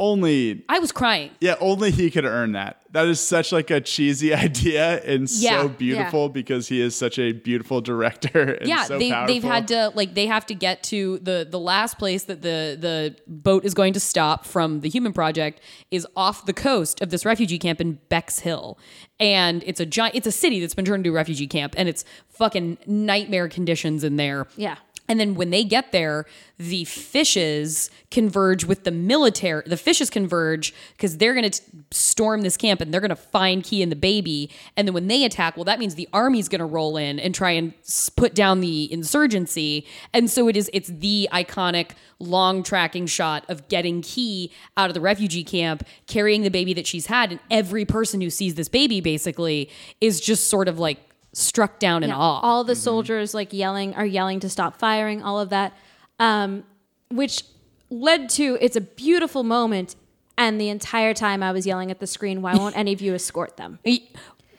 Only I was crying. yeah, only he could earn that. That is such like a cheesy idea and Yeah. so beautiful because he is such a beautiful director and yeah, so they powerful. they've had to like they have to get to the the last place that the the boat is going to stop from the Human Project is off the coast of this refugee camp in Bexhill, and it's a giant it's a city that's been turned into a refugee camp, and it's fucking nightmare conditions in there. Yeah. And then when they get there, the fishes converge with the military. The fishes converge because they're going to storm this camp and they're going to find Kee and the baby. And then when they attack, well, that means the army's going to roll in and try and put down the insurgency. And so it is. It's the iconic long tracking shot of getting Kee out of the refugee camp, carrying the baby that she's had, and every person who sees this baby basically is just sort of like struck down in Yeah, awe. All the mm-hmm. soldiers like yelling are yelling to stop firing, all of that, um, which led to it's a beautiful moment. And the entire time I was yelling at the screen, why won't any of you escort them?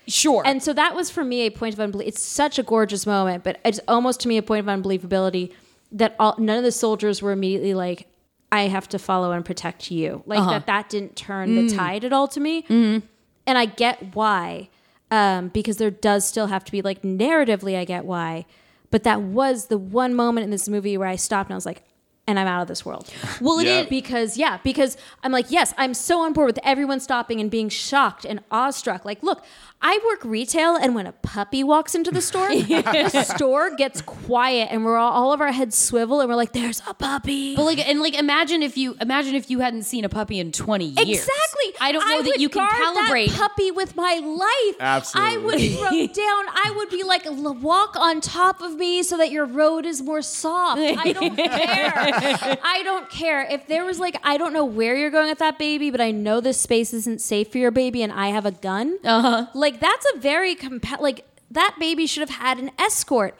Sure. And so that was for me a point of unbelief. It's such a gorgeous moment, but it's almost to me a point of unbelievability that all, none of the soldiers were immediately like, "I have to follow and protect you." Like uh-huh. that. That didn't turn the mm. tide at all to me. Mm-hmm. And I get why, um, because there does still have to be like narratively. I get why, but that was the one moment in this movie where I stopped and I was like. And I'm out of this world. well, it Yeah. is- Because yeah, because I'm like, yes, I'm so on board with everyone stopping and being shocked and awestruck. Like, look, I work retail, and when a puppy walks into the store, the store gets quiet, and we're all, all of our heads swivel, and we're like, "There's a puppy." But like, and like, imagine if you imagine if you hadn't seen a puppy in twenty years. Exactly. I don't know that you can calibrate. that puppy with my life. Absolutely. I would throw down. I would be like, walk on top of me so that your road is more soft. I don't care. I don't care. If there was like, I don't know where you're going with that baby, but I know this space isn't safe for your baby, and I have a gun. Uh huh. Like that's a very compa- like that baby should have had an escort.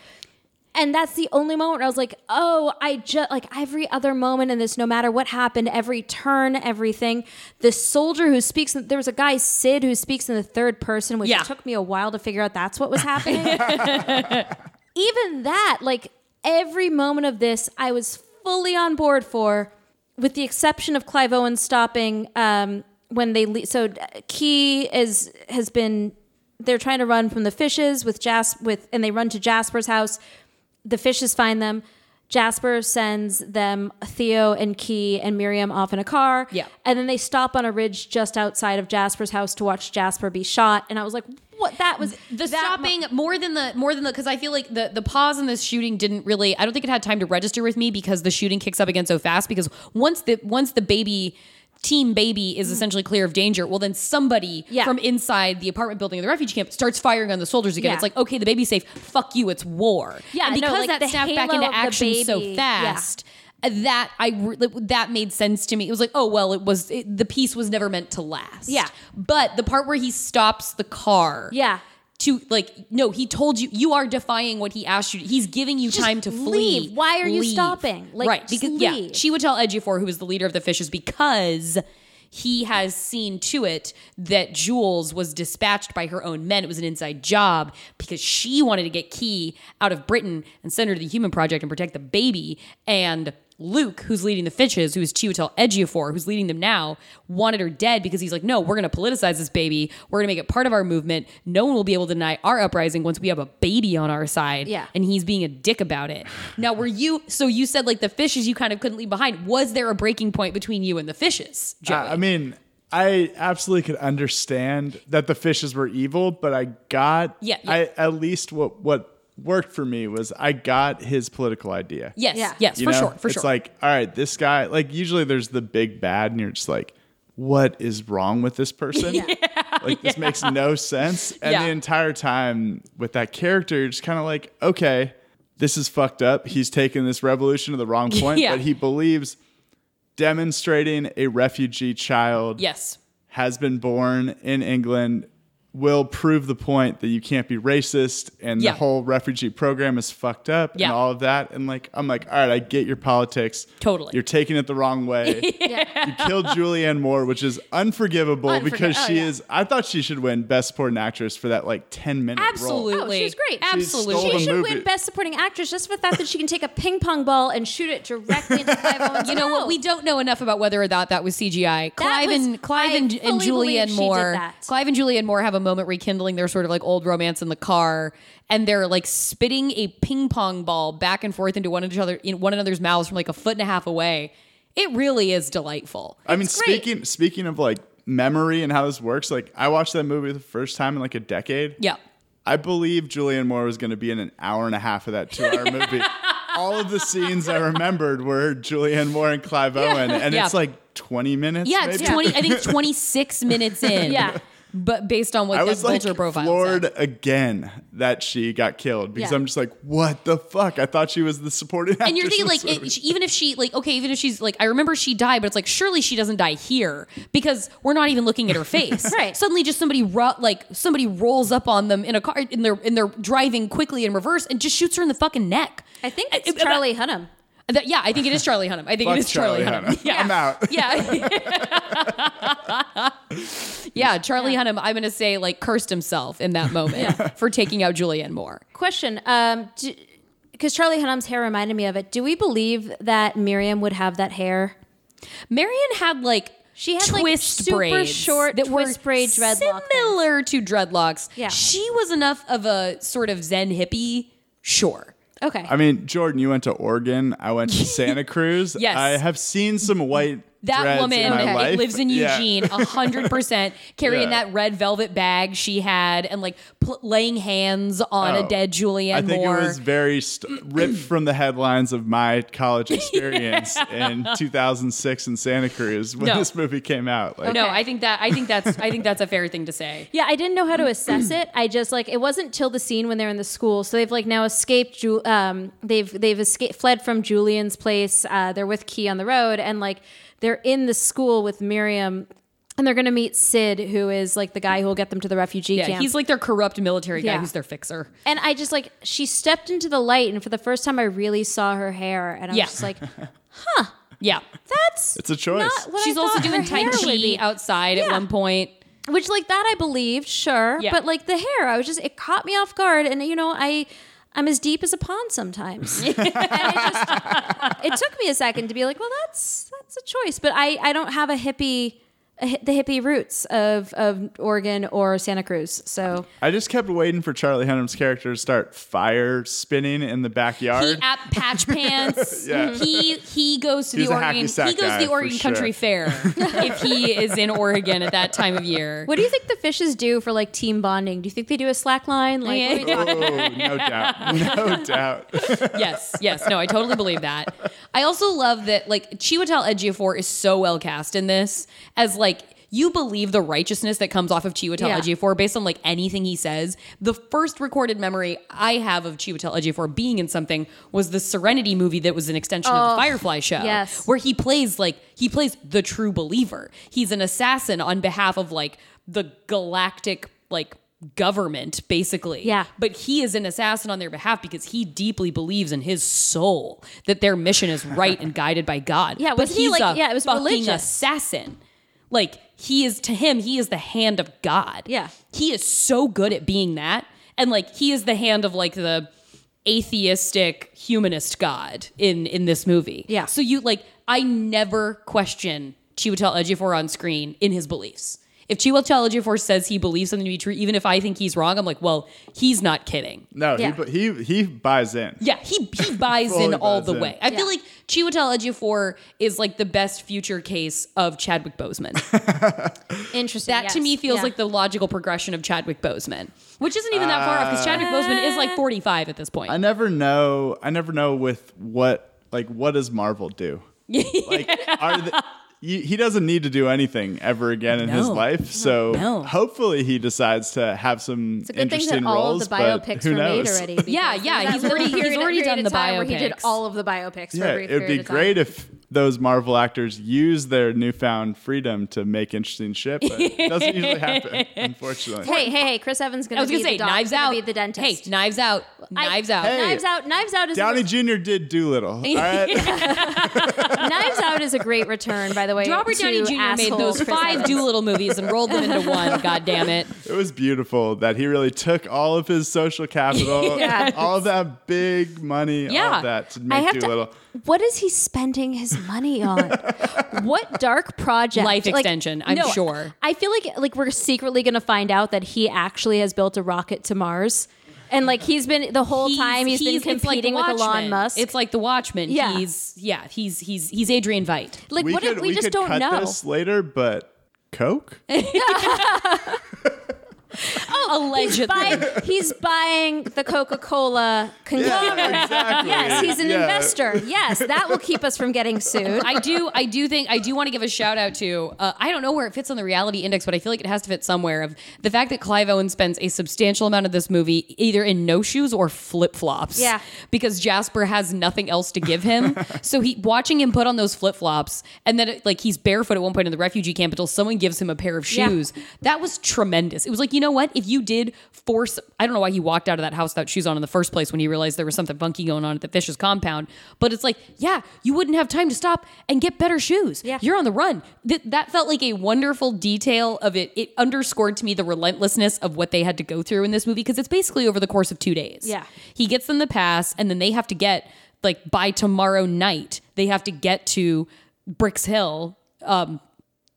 And that's the only moment where I was like, oh, I just like every other moment in this, no matter what happened, every turn, everything. The soldier who speaks, there was a guy, Sid, who speaks in the third person, which Yeah. took me a while to figure out that's what was happening. Even that, like every moment of this, I was fully on board for, with the exception of Clive Owen stopping um, when they le- so uh, Kee is has been they're trying to run from the fishes with Jas with and they run to Jasper's house. The fishes find them. Jasper sends them Theo and Kee and Miriam off in a car. Yeah. And then they stop on a ridge just outside of Jasper's house to watch Jasper be shot. And I was like, what that was the that mo- stopping more than the more than the because I feel like the the pause in this shooting didn't really I don't think it had time to register with me because the shooting kicks up again so fast because once the once the baby team baby is essentially clear of danger well then somebody Mm. Yeah. from inside the apartment building in the refugee camp starts firing on the soldiers again Yeah. it's like okay the baby's safe fuck you it's war Yeah, and no, because like that snapped back into action so baby, yeah. fast uh, that I that made sense to me. It was like, oh well, it was it, the piece was never meant to last. Yeah. but the part where he stops the car, Yeah. To like no he told you you are defying what he asked you he's giving you Just time to flee leave. Why are you Leave. stopping? Like, right because yeah she would tell Ejiofor who is the leader of the fishes because he has seen to it that Jules was dispatched by her own men. It was an inside job because she wanted to get Kee out of Britain and send her to the Human Project and protect the baby. And Luke, who's leading the fishes, who's Chiwetel Ejiofor, who's leading them now, wanted her dead because he's like, no, we're going to politicize this baby. We're going to make it part of our movement. No one will be able to deny our uprising once we have a baby on our side. Yeah. And he's being a dick about it. Now, were you, so you said like the fishes you kind of couldn't leave behind. Was there a breaking point between you and the fishes, Joey? Uh, I mean, I absolutely could understand that the fishes were evil, but I got Yeah, yeah. I at least what what worked for me was I got his political idea. yes, Yeah. yes, You for know? sure, for it's sure. It's like, all right, this guy, like usually there's the big bad, and you're just like, what is wrong with this person? Yeah. like this makes no sense. And Yeah. the entire time with that character, you're just kind of like, okay, this is fucked up. He's taken this revolution to the wrong point, Yeah. but he believes demonstrating a refugee child yes. has been born in England will prove the point that you can't be racist and Yeah. the whole refugee program is fucked up Yeah. and all of that. And like, I'm like, all right, I get your politics. Totally. You're taking it the wrong way. You killed Julianne Moore, which is unforgivable Unforgi- because oh, she yeah. is, I thought she should win Best Supporting Actress for that like 10 minute Absolutely. role. Oh, she was great. She Absolutely. stole She should movie. win Best Supporting Actress just for the fact that she can take a ping pong ball and shoot it directly into Clive Owen's You know what? We don't know enough about whether or not that was CGI. Clive was- and Clive and, and believe Julianne she did Moore. that. Clive and Julianne Moore have a moment rekindling their sort of like old romance in the car, and they're like spitting a ping pong ball back and forth into one of each other in one another's mouths from like a foot and a half away. It really is delightful. I mean, It's great. speaking speaking of like memory and how this works, like I watched that movie the first time in like a decade. Yeah. I believe Julianne Moore was going to be in an hour and a half of that two-hour movie. All of the scenes I remembered were Julianne Moore and Clive Owen, and Yeah. it's like 20 minutes. Yeah, it's twenty. I think it's twenty six minutes in. Yeah. But based on what I that was like vulture profile floored said. again that she got killed because Yeah. I'm just like, what the fuck? I thought she was the supporting. And you're thinking like it, she- even if she like okay even if she's like I remember she died but it's like surely she doesn't die here because we're not even looking at her face Right. suddenly just somebody ro- like somebody rolls up on them in a car and they're and they're driving quickly in reverse and just shoots her in the fucking neck I think it's uh, Charlie Hunnam. That- yeah I think it is Charlie Hunnam I think Fuck it is Charlie, Charlie Hunnam, Hunnam. yeah I'm out. yeah yeah, Charlie Hunnam, I'm going to say, like, cursed himself in that moment for taking out Julianne Moore. Question: um, Because Charlie Hunnam's hair reminded me of it. Do we believe that Miriam would have that hair? Marion had like She had, like, twist super braids short that were twist braid dreadlock similar to dreadlocks. Yeah. she was enough of a sort of Zen hippie. Sure, Okay. I mean, Jordan, you went to Oregon. I went to Santa Cruz. Yes. I have seen some white that woman in my life. lives in Eugene, a hundred percent carrying Yeah. that red velvet bag she had, and like pl- laying hands on a Oh, dead Julianne I think Moore. it was very st- ripped from the headlines of my college experience in 2006 in Santa Cruz when No. this movie came out. Like, No, I think that I think that's I think that's a fair thing to say. Yeah, I didn't know how to assess it. I just like it wasn't till the scene when they're in the school. So they've like now escaped. Ju- Um, they've they've escaped, fled from Julian's place. Uh, they're with Kee on the road, and like they're in the school with Miriam, and they're gonna meet Sid, who is like the guy who will get them to the refugee Yeah, camp. he's like their corrupt military guy Yeah. who's their fixer. and I just like she stepped into the light, and for the first time, I really saw her hair, and I was Yeah. just like, huh. Yeah, that's It's a choice. not what she's I also doing her tai chi be. outside at one point. Which like that I believed, sure. Yeah. But like the hair, I was just it caught me off guard and you know, I I'm as deep as a pond sometimes. and it just it took me a second to be like, well that's that's a choice. But I I don't have a hippie the hippie roots of of Oregon or Santa Cruz. So I just kept waiting for Charlie Hunnam's character to start fire spinning in the He backyard. at Patch Pants. Yeah. He he goes to He's the Oregon. He goes to the Oregon Country sure. Fair if he is in Oregon at that time of year. what do you think the fishes do for like team bonding? Do you think they do a slack line? Like what are we talking- oh, no doubt. No doubt. yes, yes. No, I totally believe that. I also love that like Chiwetel Ejiofor is so well cast in this as like you believe the righteousness that comes off of Chiwetel Yeah. Ejiofor based on like anything he says. The first recorded memory I have of Chiwetel Ejiofor being in something was the Serenity movie that was an extension of the oh, Firefly show, yes. where he plays like he plays the true believer. He's an assassin on behalf of like the galactic like government basically Yeah. but he is an assassin on their behalf because he deeply believes in his soul that their mission is right and guided by God. Yeah, but wasn't he, he's like- a yeah, it was fucking religious. assassin. Like he is to him, he is the hand of God. Yeah. he is so good at being that, and like he is the hand of like the atheistic humanist God in in this movie. Yeah. So you like, I never question Chiwetel Ejiofor on screen in his beliefs. If Chiwetel Ejiofor says he believes something to be true, even if I think he's wrong, I'm like, well, he's not kidding. No, Yeah. he, he he buys in. Yeah, he he buys in all buys the in. way. I feel like Chiwetel Ejiofor is like the best future case of Chadwick Boseman. Interesting. That to me feels Yeah. like the logical progression of Chadwick Boseman, which isn't even that far off because Chadwick Boseman is like uh, 45 at this point. I never know. I never know with what like what does Marvel do? Like are the, you, he doesn't need to do anything ever again in his life. So No. hopefully he decides to have some It's a good thing interesting that all roles. of the biopics who were made knows? already. Yeah, yeah, he's already- he's already done of the time Where he did all of the biopics. for Yeah, a brief it'd be period of time. great if those Marvel actors use their newfound freedom to make interesting shit, but it doesn't usually happen, unfortunately. Hey, hey, hey! Chris Evans I gonna I was gonna say the doc- Knives Out. Be the dentist. Hey, Knives Out. I- Knives Out. Hey. Knives Out. Knives Out is Downey a, Jr. did Dolittle. All right. Knives Out is a great return, by the way. Robert to Downey Jr. made those Chris five Evans. Dolittle movies and rolled them into one. God damn it! It was beautiful that he really took all of his social capital, Yeah. all of that big money, all Yeah. of that to I make have Dolittle. to. What is he spending his money on? what dark project? Life Like, extension, I'm no, sure. I feel like like we're secretly going to find out that he actually has built a rocket to Mars, and like he's been the whole time he's, he's been it's like competing with Elon Musk. It's like the Watchmen. Yeah. He's yeah, he's he's he's Adrian Veidt. like we what could, if we, just could don't cut know. this later, but Coke? Oh, allegedly. Buying, he's buying the Coca Cola conglomerate. exactly. Yes, he's an Yeah. investor. Yes, that will keep us from getting sued. I do. I do think. I do want to give a shout out to. Uh, I don't know where it fits on the reality index, but I feel like it has to fit somewhere. Of the fact that Clive Owen spends a substantial amount of this movie either in no shoes or flip flops. Yeah. Because Jasper has nothing else to give him, so he watching him put on those flip flops, and then it, like he's barefoot at one point in the refugee camp until someone gives him a pair of shoes. Yeah. shoes. That was tremendous. It was like you know what? If you you did force, I don't know why he walked out of that house without shoes on in the first place when he realized there was something funky going on at the fish's compound. But it's like, yeah, you wouldn't have time to stop and get better shoes. Yeah. You're on the run. Th- that felt like a wonderful detail of it. It underscored to me the relentlessness of what they had to go through in this movie because it's basically over the course of two days. Yeah. He gets them the pass, and then they have to get, like, by tomorrow night, they have to get to Bricks Hill. Um,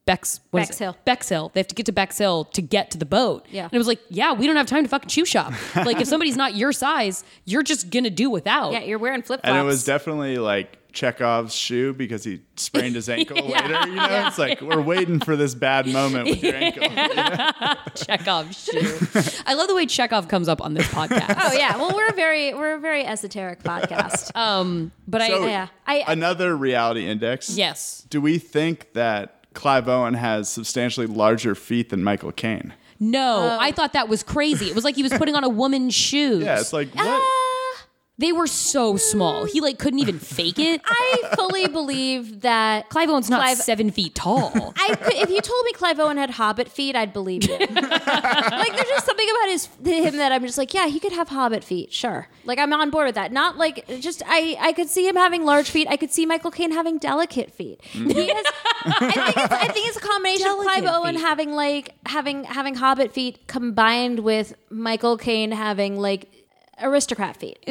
Bex, what is Bex it? Hill. Bex Hill. They have to get to Bex Hill to get to the boat. Yeah. And it was like, yeah, we don't have time to fucking shoe shop. like, if somebody's not your size, you're just gonna do without. Yeah, you're wearing flip flops. And it was definitely like Chekhov's shoe because he sprained his ankle later. You know, it's like we're waiting for this bad moment with your ankle. Chekhov shoe. I love the way Chekhov comes up on this podcast. Oh yeah. Well, we're a very we're a very esoteric podcast. Um, but So- I yeah. I Another reality index. yes. Do we think that Clive Owen has substantially larger feet than Michael Caine? No, I thought that was crazy. It was like he was putting on a woman's shoes. Yeah, it's like what? Uh, they were so small. He like couldn't even fake it. I fully believe that Clive Owen's not Clive- seven feet tall. I could, if you told me Clive Owen had Hobbit feet, I'd believe you. like there's just something about his him that I'm just like, yeah, he could have Hobbit feet, sure. Like I'm on board with that. Not like just I I could see him having large feet. I could see Michael Caine having delicate feet. Mm. He has, I think it's I think it's a combination of Clive Delicate Owen feet. having like having having Hobbit feet combined with Michael Caine having like aristocrat feet.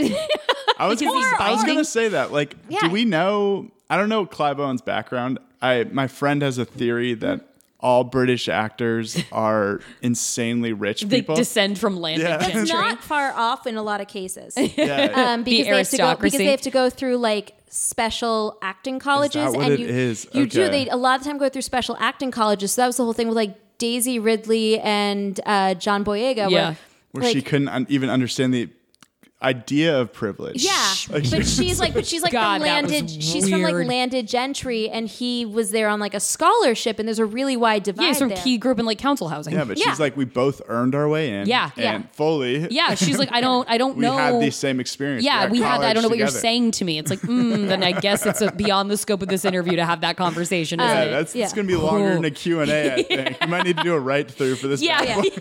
I was, gonna, I was gonna say that. Like, Yeah. do we know? I don't know Clive Owen's background. I my friend has a theory that all British actors are insanely rich they people. descend from land. Yeah. gentry. It's not far off in a lot of cases. yeah. um, because they have to go because they have to go through like special acting colleges, what and it you is? you do they a lot of the time go through special acting colleges. So that was the whole thing with like Daisy Ridley and uh, John Boyega. Yeah. where, where like, she couldn't un- even understand the idea of privilege. Yeah, Like, but she's like, but she's like God, from landed. She's from like landed gentry, and he was there on like a scholarship, and there's a really wide divide. Yeah, he's from there. he grew up in like council housing. yeah, but Yeah. she's like, we both earned our way in. Yeah. and Yeah. fully. Yeah, she's like, I don't, I don't we know. had the same experience. yeah, at we had. I don't know what college you're saying to me. It's like, mm, then I guess it's a, beyond the scope of this interview to have that conversation. Isn't Yeah, it? that's Yeah. it's gonna be longer Cool. than a Q and A. I think you might need to do a write through for this. Yeah, battle.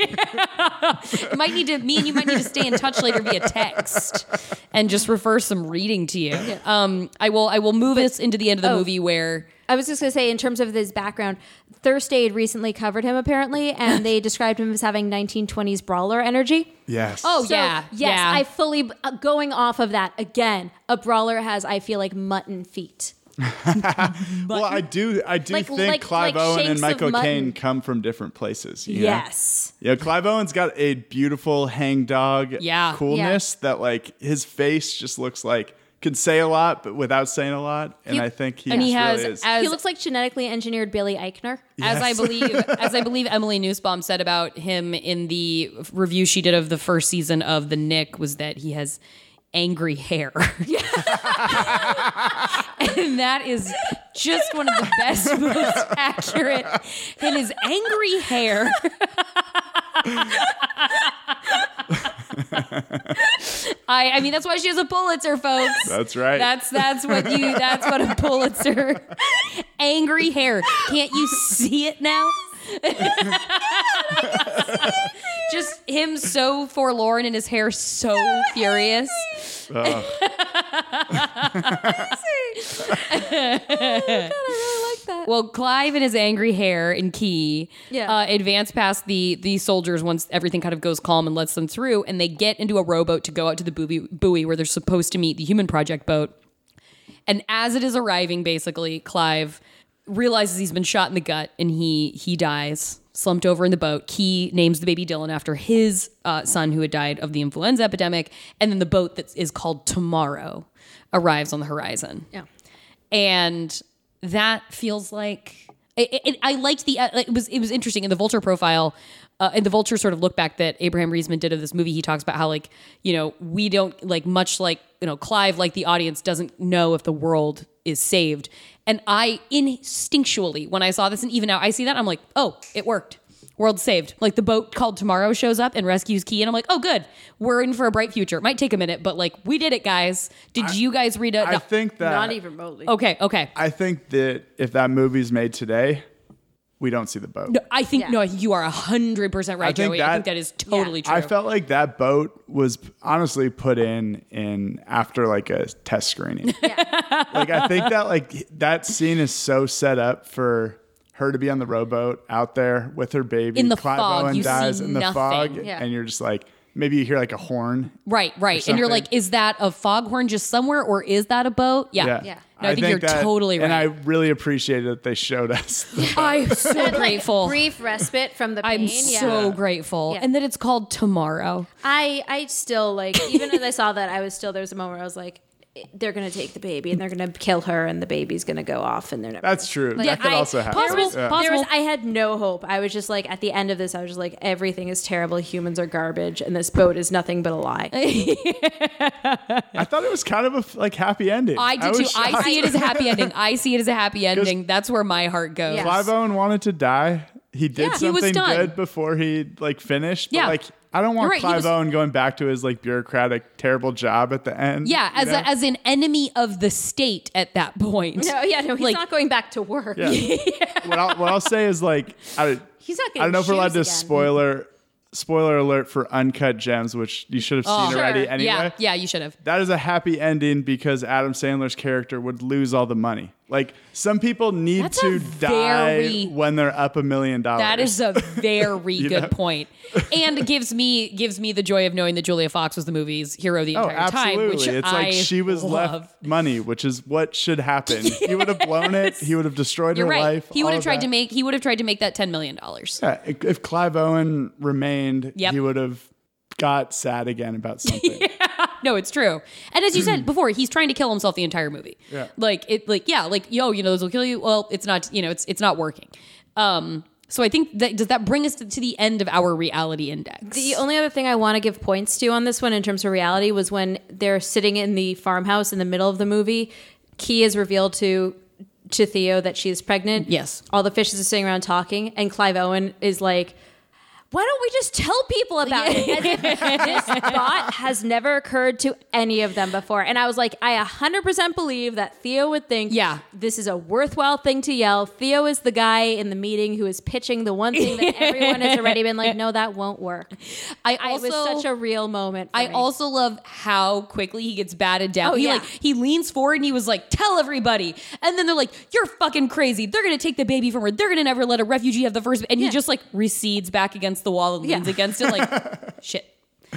You might need to. Me and you might need to stay in touch later via text and just refer some reading to you. Um, I will. I will move us into the end of the Oh. movie where I was just gonna say, in terms of his background, Thursday had recently covered him apparently, and they described him as having 1920s brawler energy. Yes. Oh, So, yeah, yes, yeah. I fully uh, going off of that again. A brawler has, I feel like, mutton feet. well, I do. I do Like- think like- Clive like Owen and Michael. Caine come from different places. you know? Yes. Yeah, Clive Owen's got a beautiful hangdog Yeah. coolness that like his face just looks like can say a lot but without saying a lot. And He- I think he, and he really has is. as he looks like genetically engineered Billy Eichner. as I believe as I believe Emily Nussbaum said about him in the review she did of the first season of The Knick was that he has angry hair. and that is just one of the best, most accurate. And his angry hair. I I mean that's why she has a Pulitzer, folks. That's right. That's that's what you that's what a Pulitzer angry hair. Can't you see it now? Just him so forlorn and his hair so furious. Well, Clive and his angry hair and Kee Yeah. uh, advance past the the soldiers once everything kind of goes calm and lets them through, and they get into a rowboat to go out to the buoy, buoy where they're supposed to meet the Human Project boat. And as it is arriving, basically, Clive realizes he's been shot in the gut and he he dies, slumped over in the boat. Kee names the baby Dylan after his uh, son who had died of the influenza epidemic, and then the boat that is called Tomorrow arrives on the horizon Yeah. and that feels like it, it, I liked the uh, it was it was interesting in the Vulture profile. Uh, in the Vulture sort of look back that Abraham Riesman did of this movie, he talks about how like you know we don't like much like you know Clive like the audience doesn't know if the world is saved, and I instinctually when I saw this and even now I see that I'm like oh it worked. World saved. Like the boat called Tomorrow shows up and rescues Kee, and I'm like, oh, good. We're in for a bright future. It might take a minute, but like we did it, guys. Did you guys read it? I think that Not even remotely. Okay, okay. I think that if that movie's made today, we don't see the boat. No, I think Yeah. no, you are hundred percent right, I think Joey. I think that- that is totally true. I felt like that boat was honestly put in in after like a test screening. like I think that like that scene is so set up for her to be on the rowboat out there with her baby. In the Clive fog, Owen you dies see in the nothing. fog, Yeah. and you're just like maybe you hear like a horn. right, right. And you're like, is that a foghorn just somewhere, or is that a boat? Yeah, Yeah, Yeah. No, I, think, you're that- totally right. And I really appreciate that they showed us. I'm so Like, grateful. brief respite from the pain. I'm yeah. so grateful, Yeah. and that it's called tomorrow. I I still like even as I saw that I was still there was a moment where I was like they're gonna take the baby and they're gonna kill her and the baby's gonna go off and they're never. That's true. Like, that could I- also happen. Possible, There was, Yeah. possible. there was I had no hope. I was just like at the end of this I was just like everything is terrible. Humans are garbage and this boat is nothing but a lie. I thought it was kind of a like happy ending. I do was too. I see it as a happy ending. I see it as a happy ending. That's where my heart goes. Yeah. Clive Owen wanted to die. He did Yeah, he was something done. good before he like finished. But Yeah. like I don't want right, Clive was- Owen going back to his like bureaucratic terrible job at the end. Yeah, as know? a, as an enemy of the state at that point. No, yeah, no, he's Like- not going back to work. Yeah. what, I'll, what I'll say is like I, He's not I don't know if we're allowed to again. spoiler spoiler alert for Uncut Gems, which you should have oh, seen Sure. already anyway. Yeah, yeah, you should have. That is a happy ending because Adam Sandler's character would lose all the money. Like some people need That's to a die very- when they're up a million dollars. That is a very good know? point, and it gives me gives me the joy of knowing that Julia Fox was the movie's hero the Oh, entire time. absolutely. Which it's I like she was love. left money, which is what should happen. He would have blown it. He would have destroyed You're her right. life. he would have tried that. to make he would have tried to make that ten million dollars. Yeah, if Clive Owen remained, Yep. he would have got sad again about something. No, it's true. And as you said before, he's trying to kill himself the entire movie. Yeah. Like it like yeah, like yo, you know, this will kill you. Well, it's not, you know, it's it's not working. Um so I think that does that bring us to, to the end of our reality index? The only other thing I want to give points to on this one in terms of reality was when they're sitting in the farmhouse in the middle of the movie. Kee is revealed to to Theo that she's pregnant. Yes. All the fishes are sitting around talking, and Clive Owen is like, "Why don't we just tell people about it?" This thought has never occurred to any of them before. And I was like, I 100% believe that Theo would think, Yeah. this is a worthwhile thing to yell. Theo is the guy in the meeting who is pitching the one thing that everyone has already been like, no, that won't work. I also it was such a real moment. I me. also love how quickly he gets batted down. Oh, he yeah. like he leans forward and he was like, "Tell everybody," and then they're like, "You're fucking crazy. They're gonna take the baby from her. They're gonna never let a refugee have the first. And he just like recedes back against the wall and leans Yeah. against it, like shit.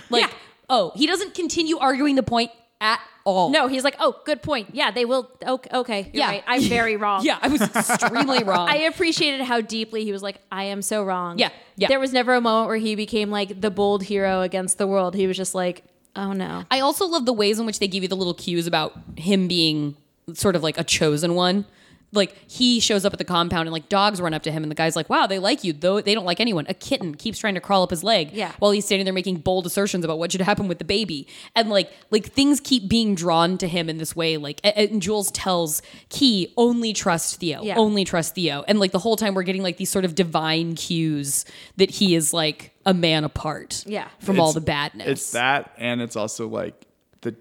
Like, Yeah. oh, he doesn't continue arguing the point at all. no. He's like, oh, good point. Yeah, they will. Okay, okay you're Yeah. right. I'm very wrong. Yeah, I was extremely wrong. I appreciated how deeply he was like, I am so wrong. Yeah, yeah. There was never a moment where he became like the bold hero against the world. He was just like, oh no. I also love the ways in which they give you the little cues about him being sort of like a chosen one. Like he shows up at the compound and like dogs run up to him and the guy's like, "Wow, they like you, though they don't like anyone." A kitten keeps trying to crawl up his leg Yeah. while he's standing there making bold assertions about what should happen with the baby. And like like things keep being drawn to him in this way. Like and Jules tells Kee, "Only trust Theo. Yeah. Only trust Theo." And like the whole time we're getting like these sort of divine cues that he is like a man apart Yeah. from all the badness. It's that, and it's also like the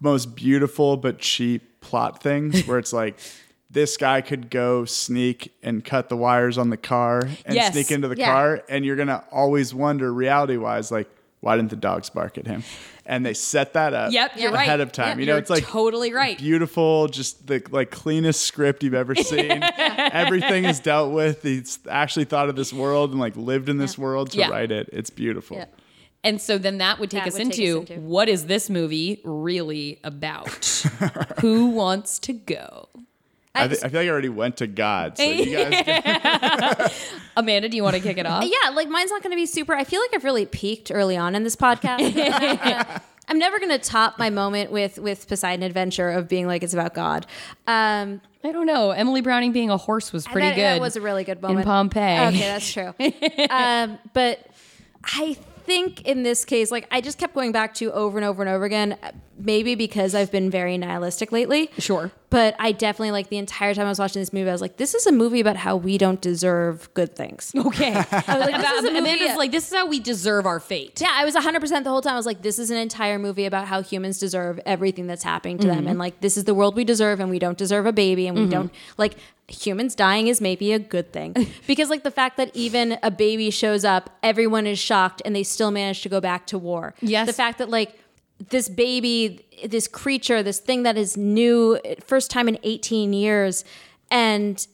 most beautiful but cheap plot things where it's like this guy could go sneak and cut the wires on the car and Yes. sneak into the Yeah. car, and you're gonna always wonder, reality wise, like why didn't the dogs bark at him? And they set that up Yep, you're right. ahead of time. Yep, you know, you're it's like totally right. beautiful, just the like cleanest script you've ever seen. Everything is dealt with. He's actually thought of this world and like lived in this world to Yeah. write it. It's beautiful. Yeah. And so then that would take, That us, would take us into- what is this movie really about? Who wants to go? I, th- I feel like I already went to God. So you guys can- Amanda, do you want to kick it off? Yeah, like mine's not going to be super. I feel like I've really peaked early on in this podcast. I'm never going to top my moment with with Poseidon Adventure of being like it's about God. Um, I don't know. Emily Browning being a horse was pretty that, good. That was a really good moment. in Pompeii. Okay, that's true. um, but I think in this case, like I just kept going back to over and over and over again. Maybe because I've been very nihilistic lately. Sure. But I definitely like the entire time I was watching this movie, I was like, this is a movie about how we don't deserve good things. Okay. I was like, this About- is a movie- Amanda's like, this is how we deserve our fate. Yeah, I was 100% the whole time. I was like, this is an entire movie about how humans deserve everything that's happening to them. Mm-hmm. And like, this is the world we deserve, and we don't deserve a baby, and we mm-hmm. don't, like, humans dying is maybe a good thing because like the fact that even a baby shows up everyone is shocked and they still manage to go back to war Yes. the fact that like this baby this creature this thing that is new first time in 18 years and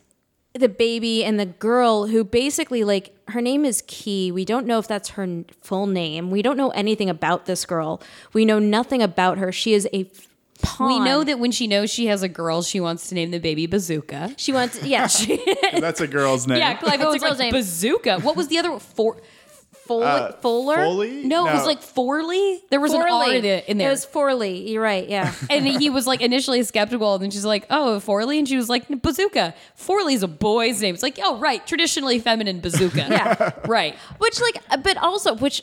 the baby and the girl who basically like her name is Kee. We don't know if that's her full name. We don't know anything about this girl. We know nothing about her. She is a pawn. We know that when she knows she has a girl, she wants to name the baby Bazooka. she wants. Yeah, she, That's a girl's name. Yeah, Clive Owen's girl's like name. Bazooka. What was the other one? for? Fol- Uh, Fuller. Foley? No, it was like Forley. There was an R Forley. in it- in there. It was Forley. You're right. Yeah. and he was like initially skeptical, and then she's like, "Oh, Forley," and she was like, "Bazooka." Forley's a boy's name. It's like, oh, right, traditionally feminine bazooka. Yeah. right. which like, but also which.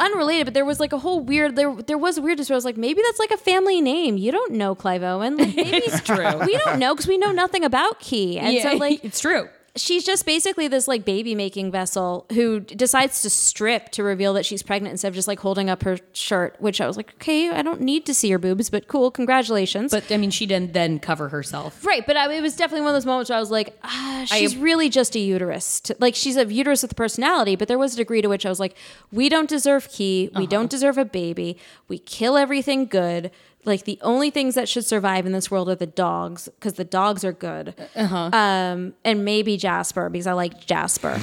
Unrelated, but there was like a whole weird. There, there was a weirdness where I was like, maybe that's like a family name. You don't know Clive Owen. Like maybe it's true. We don't know because we know nothing about Kee, and so like it's true. She's just basically this like baby making vessel who decides to strip to reveal that she's pregnant instead of just like holding up her shirt which i was like okay i don't need to see your boobs but cool congratulations. But I mean, she didn't then cover herself. right but I, it was definitely one of those moments where i was like ah, she's really just a uterus to- like she's a uterus with a personality but there was a degree to which i was like we don't deserve kee. We don't deserve a baby. We kill everything good like the only things that should survive in this world are the dogs because the dogs are good um, and maybe Jasper because I like Jasper.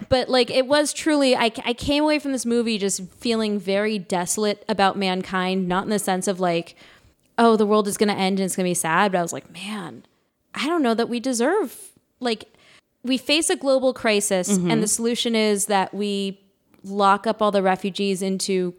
but like it was truly, I, I came away from this movie just feeling very desolate about mankind, not in the sense of like, oh, the world is going to end and it's going to be sad. But I was like, man, I don't know that we deserve like we face a global crisis and the solution is that we lock up all the refugees into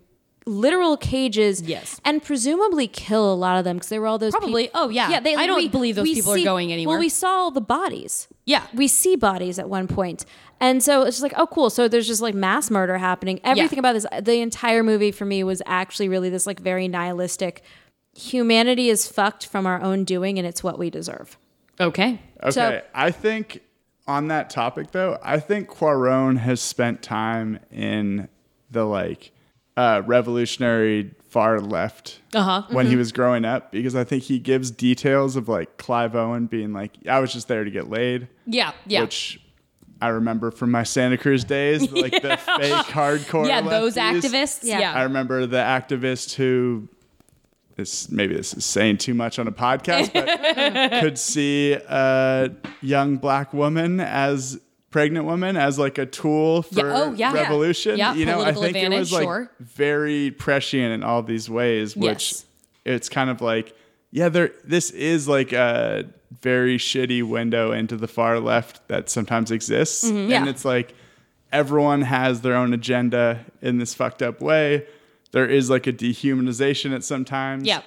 literal cages Yes. and presumably kill a lot of them because there were all those Probably. peop- Oh, yeah. yeah they, I don't we- believe those we people are going anywhere. well we saw all the bodies Yeah. we see bodies at one point and so it's just like oh cool so there's just like mass murder happening everything about this the entire movie for me was actually really this like very nihilistic humanity is fucked from our own doing and it's what we deserve Okay. Okay, So- I think on that topic though, I think Cuarón has spent time in the like uh, revolutionary far left Uh-huh. when he was growing up because I think he gives details of like Clive Owen being like, I was just there to get laid, Yeah. Yeah. which I remember from my Santa Cruz days, like the fake hardcore. yeah. Those activists. Yeah. Yeah. I remember the activist who this maybe this is saying too much on a podcast, but could see a young black woman as pregnant woman as like a tool for Yeah, oh, yeah. revolution. Yeah, you know, I think it was like sure. very prescient in all these ways, which Yes. it's kind of like, yeah, there this is like a very shitty window into the far left that sometimes exists. And Mm-hmm. yeah. it's like everyone has their own agenda in this fucked up way. There is like a dehumanization at sometimes. Yeah.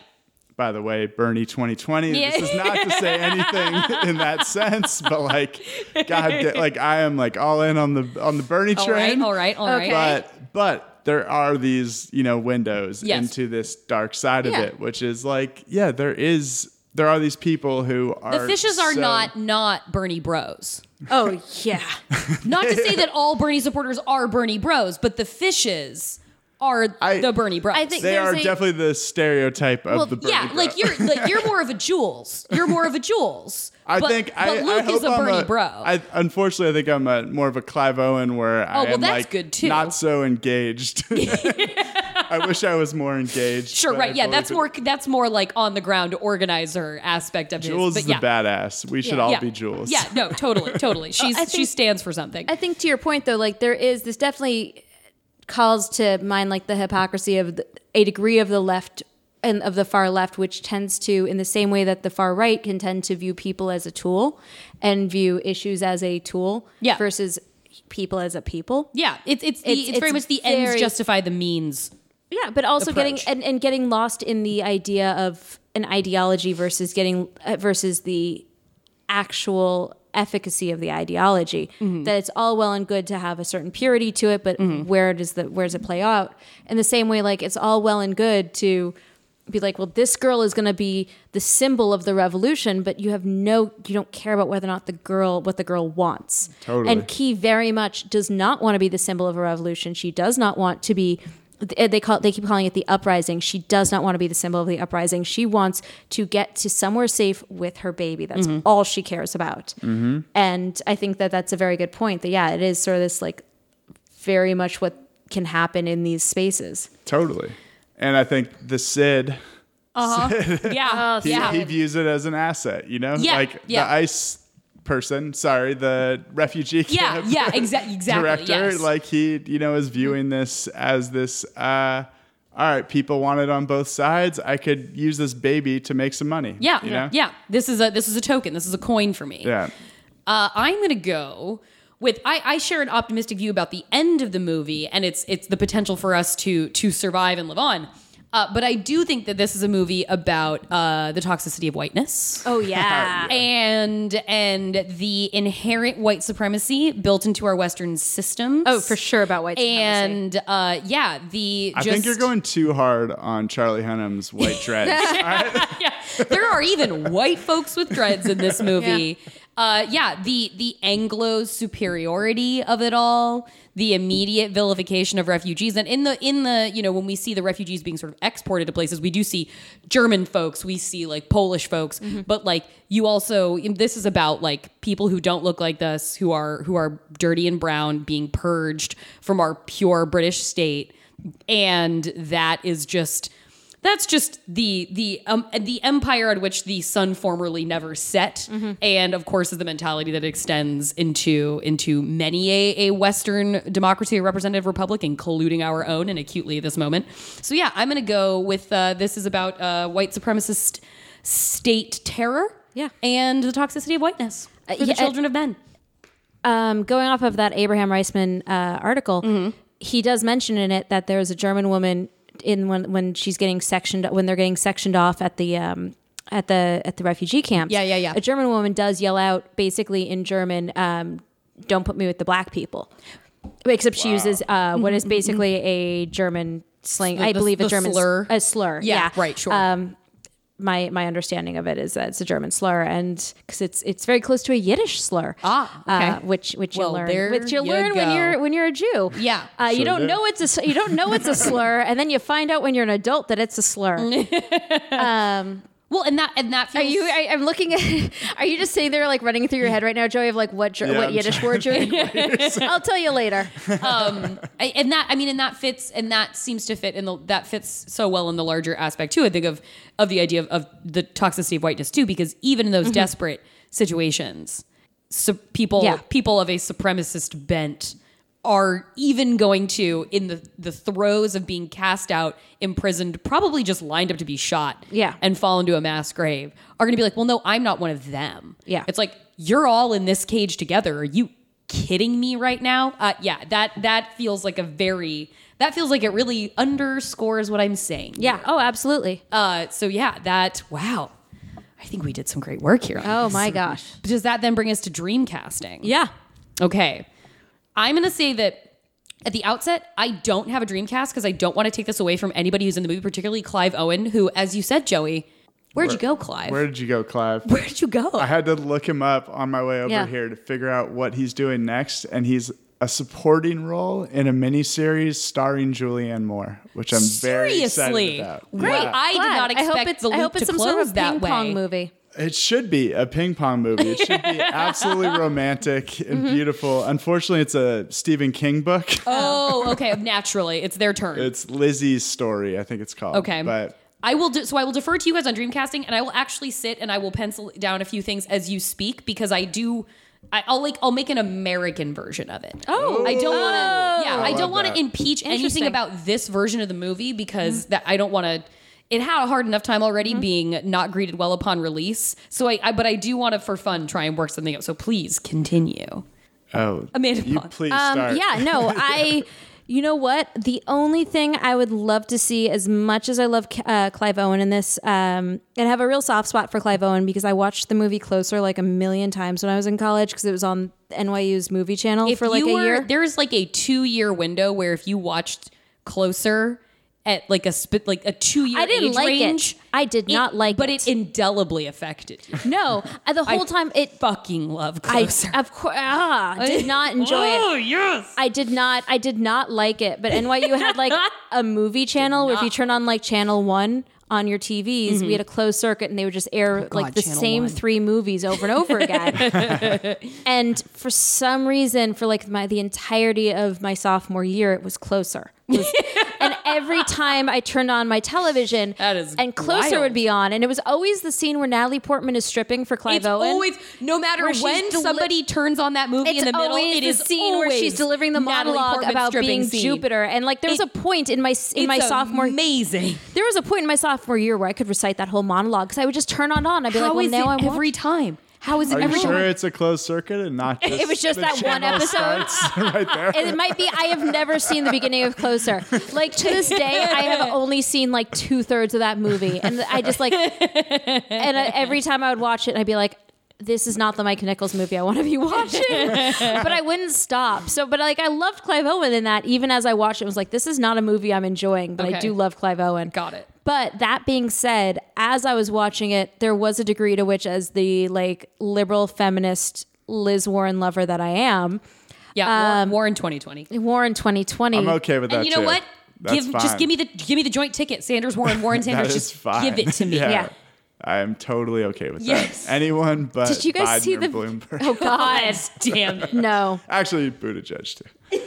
By the way, Bernie 2020. Yeah. This is not to say anything in that sense, but like, God, like I am like all in on the on the Bernie train. All right. All right. Okay. But but there are these you know windows Yes. into this dark side of it, which is like, yeah, there is there are these people who are The fishes are so- not not Bernie Bros. oh yeah Not to say that all Bernie supporters are Bernie Bros, but the fishes are I- the Bernie Bros. I think They are a- definitely the stereotype of well, the Bernie yeah, bro. like you're like you're more of a Jules. You're more of a Jules. I but, think but I, Luke I is a I'm Bernie a, bro. I, unfortunately, I think I'm a more of a Clive Owen where I Oh, well, am that's like good, too. not so engaged. I wish I was more engaged. sure, right? I Yeah, that's believe more that's more like on the ground organizer aspect of it. Jules his. is But the yeah, badass. We should yeah, all yeah. be Jules. Yeah, no, totally, totally. She's I she stands for something. I think to your point though, like there is this definitely calls to mind like the hypocrisy of the, a degree of the left and of the far left, which tends to, in the same way that the far right can tend to view people as a tool and view issues as a tool, Yeah. versus people as a people. yeah, it's it's the, it's, It's- very much the ends justify the means. Yeah, but also approach. getting and, and getting lost in the idea of an ideology versus getting uh, versus the actual efficacy of the ideology. Mm-hmm. That it's all well and good to have a certain purity to it, but where does the where does it play out? In the same way, like it's all well and good to be like, well, this girl is going to be the symbol of the revolution, but you have no, you don't care about whether or not the girl, what the girl wants. Totally. And Kee very much does not want to be the symbol of a revolution. She does not want to be Eh, they call they keep calling it the uprising. She does not want to be the symbol of the uprising. She wants to get to somewhere safe with her baby. That's mm-hmm. all she cares about. Mm-hmm. And I think that that's a very good point. That yeah, it is sort of this like very much what can happen in these spaces. Totally. And I think the Sid, uh-huh. Yeah, he, yeah. he views it as an asset, you know? Yeah, Like yeah. the ICE person, sorry, the refugee yeah, camp yeah, exa- exactly. director, yes. like he, you know, is viewing this as this, uh, all right, people want it on both sides. I could use this baby to make some money. yeah, You know? yeah. This is a this is a token. This is a coin for me. Yeah. Uh, I'm gonna go with I, I share an optimistic view about the end of the movie and it's it's the potential for us to to survive and live on. Uh, but I do think that this is a movie about uh, the toxicity of whiteness. Oh yeah. and and the inherent white supremacy built into our Western systems. Oh, for sure about white supremacy. And uh, yeah, the I just, think you're going too hard on Charlie Hunnam's white dreads. yeah, there are even white folks with dreads in this movie. Uh, yeah, the the Anglo superiority of it all, the immediate vilification of refugees, and in the in the you know when we see the refugees being sort of exported to places, we do see German folks, we see like Polish folks, but like you also this is about like people who don't look like us, who are who are dirty and brown, being purged from our pure British state, and that is just that's just the the um, the empire at which the sun formerly never set, and of course is the mentality that extends into into many a, a Western democracy, a representative republic, including our own, and acutely at this moment. So yeah, I'm gonna go with uh, this is about uh, white supremacist state terror, Yeah. and the toxicity of whiteness for yeah, the children of men. um, going off of that Abraham Riesman uh, article, he does mention in it that there's a German woman in when when she's getting sectioned when they're getting sectioned off at the um, at the at the refugee camps. Yeah, yeah, yeah. A German woman does yell out basically in German, um, "Don't put me with the black people," except she uses uh, what is basically a German slang. I the- believe the a German slur. a slur. Yeah, right, sure. Um, my my understanding of it is that it's a German slur, and because it's it's very close to a Yiddish slur. Ah, okay. uh, which which Well, you learn, which you you learn when you're when you're a Jew. Yeah. uh, you don't do. know it's a s- you don't know it's a slur, and then you find out when you're an adult that it's a slur. Well, and that and that Are you? I, I'm looking at. Are you just sitting there like running through your head right now, Joey? Of like what Ger- Yeah, what I'm Yiddish trying word you're? I'll tell you later. um I, and that i mean and that fits and that seems to fit in the that fits so well in the larger aspect too i think of of the idea of, of the toxicity of whiteness too because even in those desperate situations so people Yeah. people of a supremacist bent are even going to in the the throes of being cast out imprisoned probably just lined up to be shot Yeah. and fall into a mass grave are going to be like well no i'm not one of them Yeah. it's like you're all in this cage together are you kidding me right now uh, yeah that that feels like a very that feels like it really underscores what i'm saying Yeah. Oh, absolutely. uh so yeah that wow i think we did some great work here on Oh this. my gosh. does that then bring us to dream casting? Yeah. Okay. I'm going to say that at the outset, I don't have a Dreamcast because I don't want to take this away from anybody who's in the movie, particularly Clive Owen, who, as you said, Joey, where'd you go, Clive? Where did you go, Clive? Where did you go? I had to look him up on my way over Yeah. here to figure out what he's doing next, and he's a supporting role in a miniseries starring Julianne Moore, which I'm very Seriously? excited about. Great. Yeah. I did Glad. not I hope expect it's, the I loop hope it's to some close sort of that ping way. pong movie. It should be a ping pong movie. It should be absolutely romantic and Mm-hmm. beautiful. Unfortunately, it's a Stephen King book. Oh, okay. Naturally, it's their turn. It's Lizzie's story, I think it's called. Okay. But I will do, so I will defer to you guys on Dreamcasting and I will actually sit and I will pencil down a few things as you speak because I do I, I'll like I'll make an American version of it. Oh. I don't want to yeah, I, love don't want to impeach anything about this version of the movie because that I don't want to it had a hard enough time already being not greeted well upon release. So I, I but I do want to for fun try and work something out. So please continue. oh, Amanda you Pond. please Um, start. yeah, no, I. You know what? The only thing I would love to see, as much as I love uh, Clive Owen in this, um, and have a real soft spot for Clive Owen because I watched the movie Closer like a million times when I was in college because it was on NYU's movie channel If for like you a were year. there's like a 2 year window where if you watched Closer at like a spit like a two year I didn't age like range. it. I did not like it. but it. it indelibly affected you. no, uh, the whole time it. Fucking love I closer. of course ah, did not enjoy it. Oh yes. I did not. I did not like it. But NYU had like a movie channel where if you turn on like channel one on your TVs, we had a closed circuit and they would just air like the Mm-hmm. Oh Channel same One. three movies over and over again. and for some reason, for like my the entirety of my sophomore year, it was closer. Was- and every time I turned on my television, That is and closer wild. would be on, and it was always the scene where Natalie Portman is stripping for Clive It's Owen. always no matter when deli- somebody turns on that movie in the middle, it the is scene where she's delivering the Natalie monologue about being scene. Jupiter, and like there was It- a point in my in my sophomore amazing. there was a point in my sophomore year where I could recite that whole monologue because I would just turn it on. I'd be How like, well, now it I'm every time? How is it Are you every sure it's a closed circuit and not just It was just that one episode. right there? And it might be I have never seen the beginning of Closer. Like to this day, I have only seen like two thirds of that movie, and I just like, and I, every time I would watch it, I'd be like. This is not the Mike Nichols movie I want to be watching, but I wouldn't stop. So, but like I loved Clive Owen in that. Even as I watched it, I was like, "This is not a movie I'm enjoying," but I do love Clive Owen. Got it. But that being said, as I was watching it, there was a degree to which, as the like liberal feminist Liz Warren lover that I am, Yeah, War, um, War in 2020. Warren 2020. I'm okay with that. And you know too. what? That's give just give me the give me the joint ticket. Sanders Warren Warren Sanders. is just fine. give it to me. yeah. Yeah. I am totally okay with Yes. that. Anyone but Did you guys Biden see the? Bloomberg. Oh God, Damn it. no. Actually, Buttigieg too.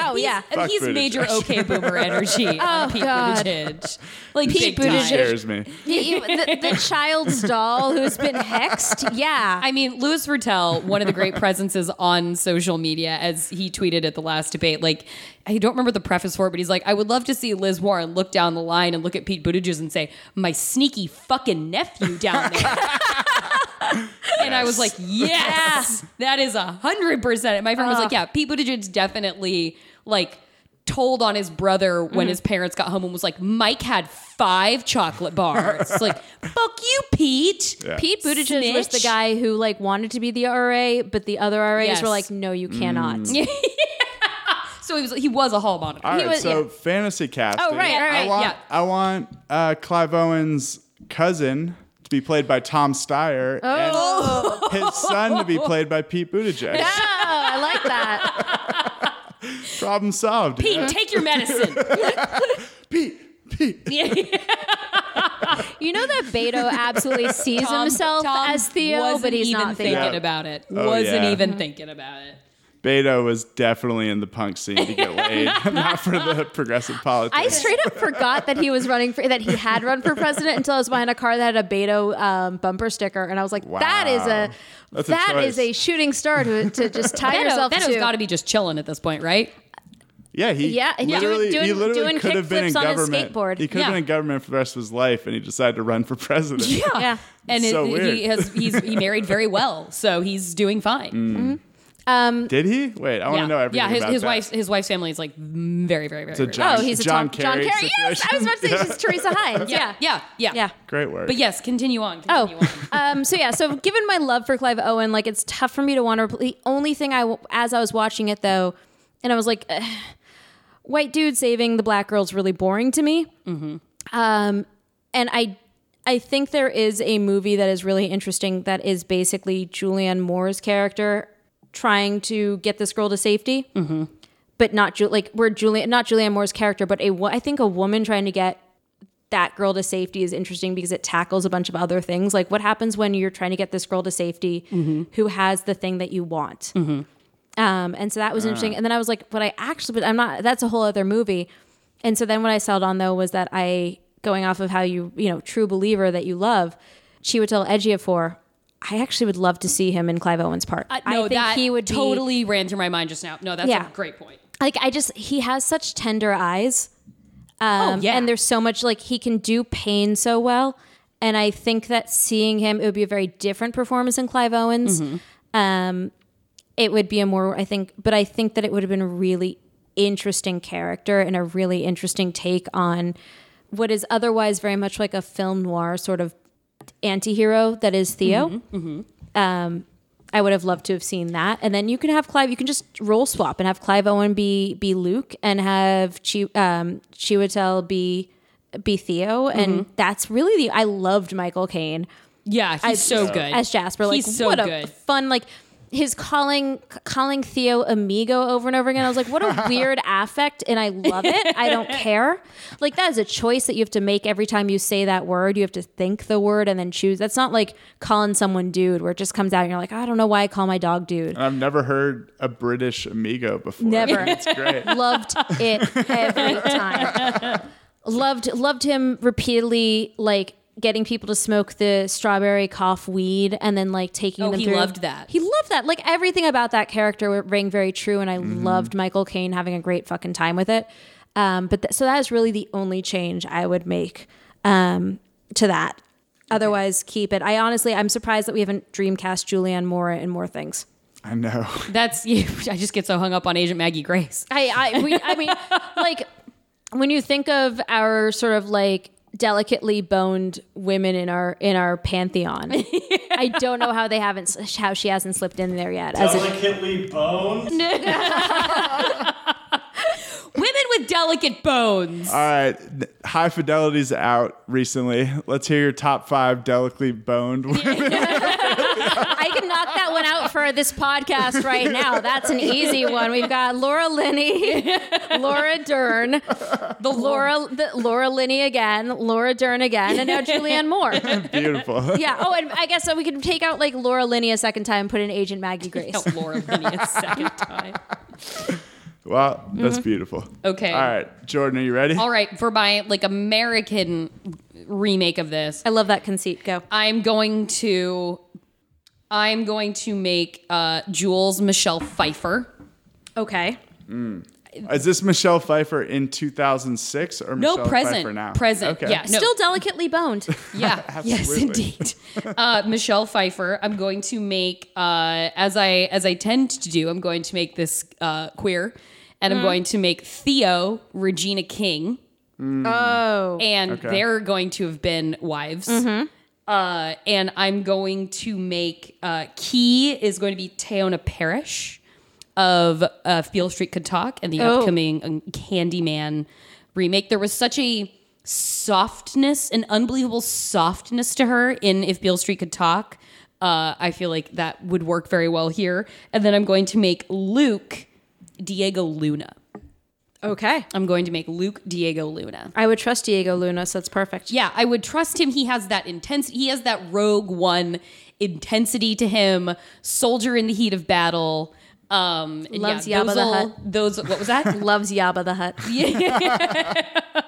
Oh yeah. And he's Buttigieg. major okay boomer energy on oh, Pete Oh, God. Buttigieg. Like Pete big Buttigieg. Scares me. You- you- the, the child's doll who's been hexed. Yeah. I mean, Louis Virtel, one of the great presences on social media, as he tweeted at the last debate, like, I don't remember the preface for it, but he's like, I would love to see Liz Warren look down the line and look at Pete Buttigieg and say, my sneaky fucking nephew down there. and I was like, yes, that is a hundred percent. And My friend was like, yeah, Pete Buttigieg definitely like told on his brother when Mm-hmm. his parents got home and was like, Mike had five chocolate bars. like, fuck you, Pete. Yeah. Pete Buttigieg was the Snitch. guy who like wanted to be the RA, but the other RAs Yes. were like, "No, you cannot." Mm. So he was he was a hall monitor. All right, was- so yeah. fantasy casting. Oh, right, right, I right. want, Yeah. I want uh, Clive Owen's cousin to be played by Tom Steyer Oh. and his son to be played by Pete Buttigieg. Oh, I like that. Problem solved. Pete, yeah? take your medicine. Pete, Pete. You know that Beto absolutely sees Tom- himself Tom as Theo, wasn't but he's even not thinking Theo. Yeah. about it. Oh, wasn't yeah. even thinking about it. Beto was definitely in the punk scene to get laid, not for the progressive politics. I straight up forgot that he was running for that he had run for president until I was behind a car that had a Beto um, bumper sticker, and I was like, "That is Wow. a That's a that choice. is a shooting star to, to just tie Beto, yourself Beto's to." got to be just chilling at this point, right? Yeah, he Yeah, and doing- he literally doing could have been in kickflips on his government. skateboard. He could have been in government for the rest of his life, and he decided to run for president. yeah. And So it, weird. he has he's he married very well, so he's doing fine. Did he? Wait, I want yeah, to know everything yeah. His about his that. wife's his wife's family is like very very very. It's a very John- Oh, he's a John Tom, John Kerry Kerry. Yes, I was about to say she's Teresa Heinz. Yeah. yeah, yeah, Yeah. Great work. But yes, continue on. Oh, Continue on. um, so yeah. So given my love for Clive Owen, like it's tough for me to want to. The only thing I, as I was watching it though, and I was like, "Ugh, white dude saving the black girl's really boring to me. Um, and I, I think there is a movie that is really interesting that is basically Julianne Moore's character trying to get this girl to safety, but not Ju- like we're Julian, not Julianne Moore's character, but a I think a woman trying to get that girl to safety is interesting because it tackles a bunch of other things. Like what happens when you're trying to get this girl to safety who has the thing that you want. Um, and so that was interesting. And then I was like, but I actually, but I'm not, that's a whole other movie. And so then what I settled on though was that I, going off of how you, you know, true believer that you love, Chiwetel Ejiofor, I actually would love to see him in Clive Owen's part. Uh, I think that he would be, totally ran through my mind just now. No, that's Yeah. a great point. like I just he has such tender eyes. Um, oh yeah, and there's so much like he can do pain so well. And I think that seeing him, it would be a very different performance than Clive Owens. Um, it would be a more, I think, but I think that it would have been a really interesting character and a really interesting take on what is otherwise very much like a film noir sort of anti-hero that is Theo. Um, I would have loved to have seen that. And then you can have Clive. You can just role swap and have Clive Owen be be Luke and have Chi, um, Chiwetel be be Theo. And that's really the. I loved Michael Caine Yeah, he's I- so good as Jasper. Like he's so what a good. fun like his calling calling Theo amigo over and over again. I was like, what a weird affect, and I love it. I don't care. Like that is a choice that you have to make every time you say that word. You have to think the word and then choose. That's not like calling someone dude, where it just comes out and you're like, I don't know why I call my dog dude. And I've never heard a British amigo before. Never. It's great. loved it every time. loved loved him repeatedly, like getting people to smoke the strawberry cough weed and then like taking Oh, them he through. loved that. He loved that. Like everything about that character rang very true, and I loved Michael Caine having a great fucking time with it. Um, but th- so that is really the only change I would make um, to that. Otherwise, keep it. I honestly, I'm surprised that we haven't Dreamcast Julianne Moore in more things. I know. That's you. I just get so hung up on Agent Maggie Grace. I I we, I mean like when you think of our sort of like delicately boned women in our in our pantheon, I don't know how they haven't how she hasn't slipped in there yet. As a, Delicately boned. Women with delicate bones. All right. High Fidelity's out recently. Let's hear your top five delicately boned women. I can knock that one out for this podcast right now. That's an easy one. We've got Laura Linney, Laura Dern, the Laura the, Laura Linney again, Laura Dern again, and now Julianne Moore. Beautiful. Yeah. Oh, and I guess so we could take out like Laura Linney a second time and put in Agent Maggie Grace. Laura Linney a second time. Well, that's beautiful. Okay. All right. Jordan, are you ready? All right, for my like American remake of this, I love that conceit. Go. I'm going to I'm going to make uh Jules Michelle Pfeiffer. Okay. Is this Michelle Pfeiffer in 2006 or No, Michelle present. Pfeiffer now? Present. Okay. Yeah. No. Still delicately boned. Yeah. yes, indeed. Uh, Michelle Pfeiffer. I'm going to make uh, as I as I tend to do. I'm going to make this uh, queer, and I'm going to make Theo Regina King, oh. and Okay. they're going to have been wives. Uh, and I'm going to make uh, Kee is going to be Teyonah Parris of uh, Beale Street Could Talk and the Oh. upcoming um, Candyman remake. There was such a softness, an unbelievable softness to her in If Beale Street Could Talk. Uh, I feel like that would work very well here. And then I'm going to make Luke Diego Luna. Okay. I'm going to make Luke Diego Luna. I would trust Diego Luna, so that's perfect. Yeah, I would trust him. He has that intense. He has that Rogue One intensity to him. Soldier in the heat of battle. Um, Loves yeah, those the all- Hutt. Those what was that? Loves Yabba the Hutt.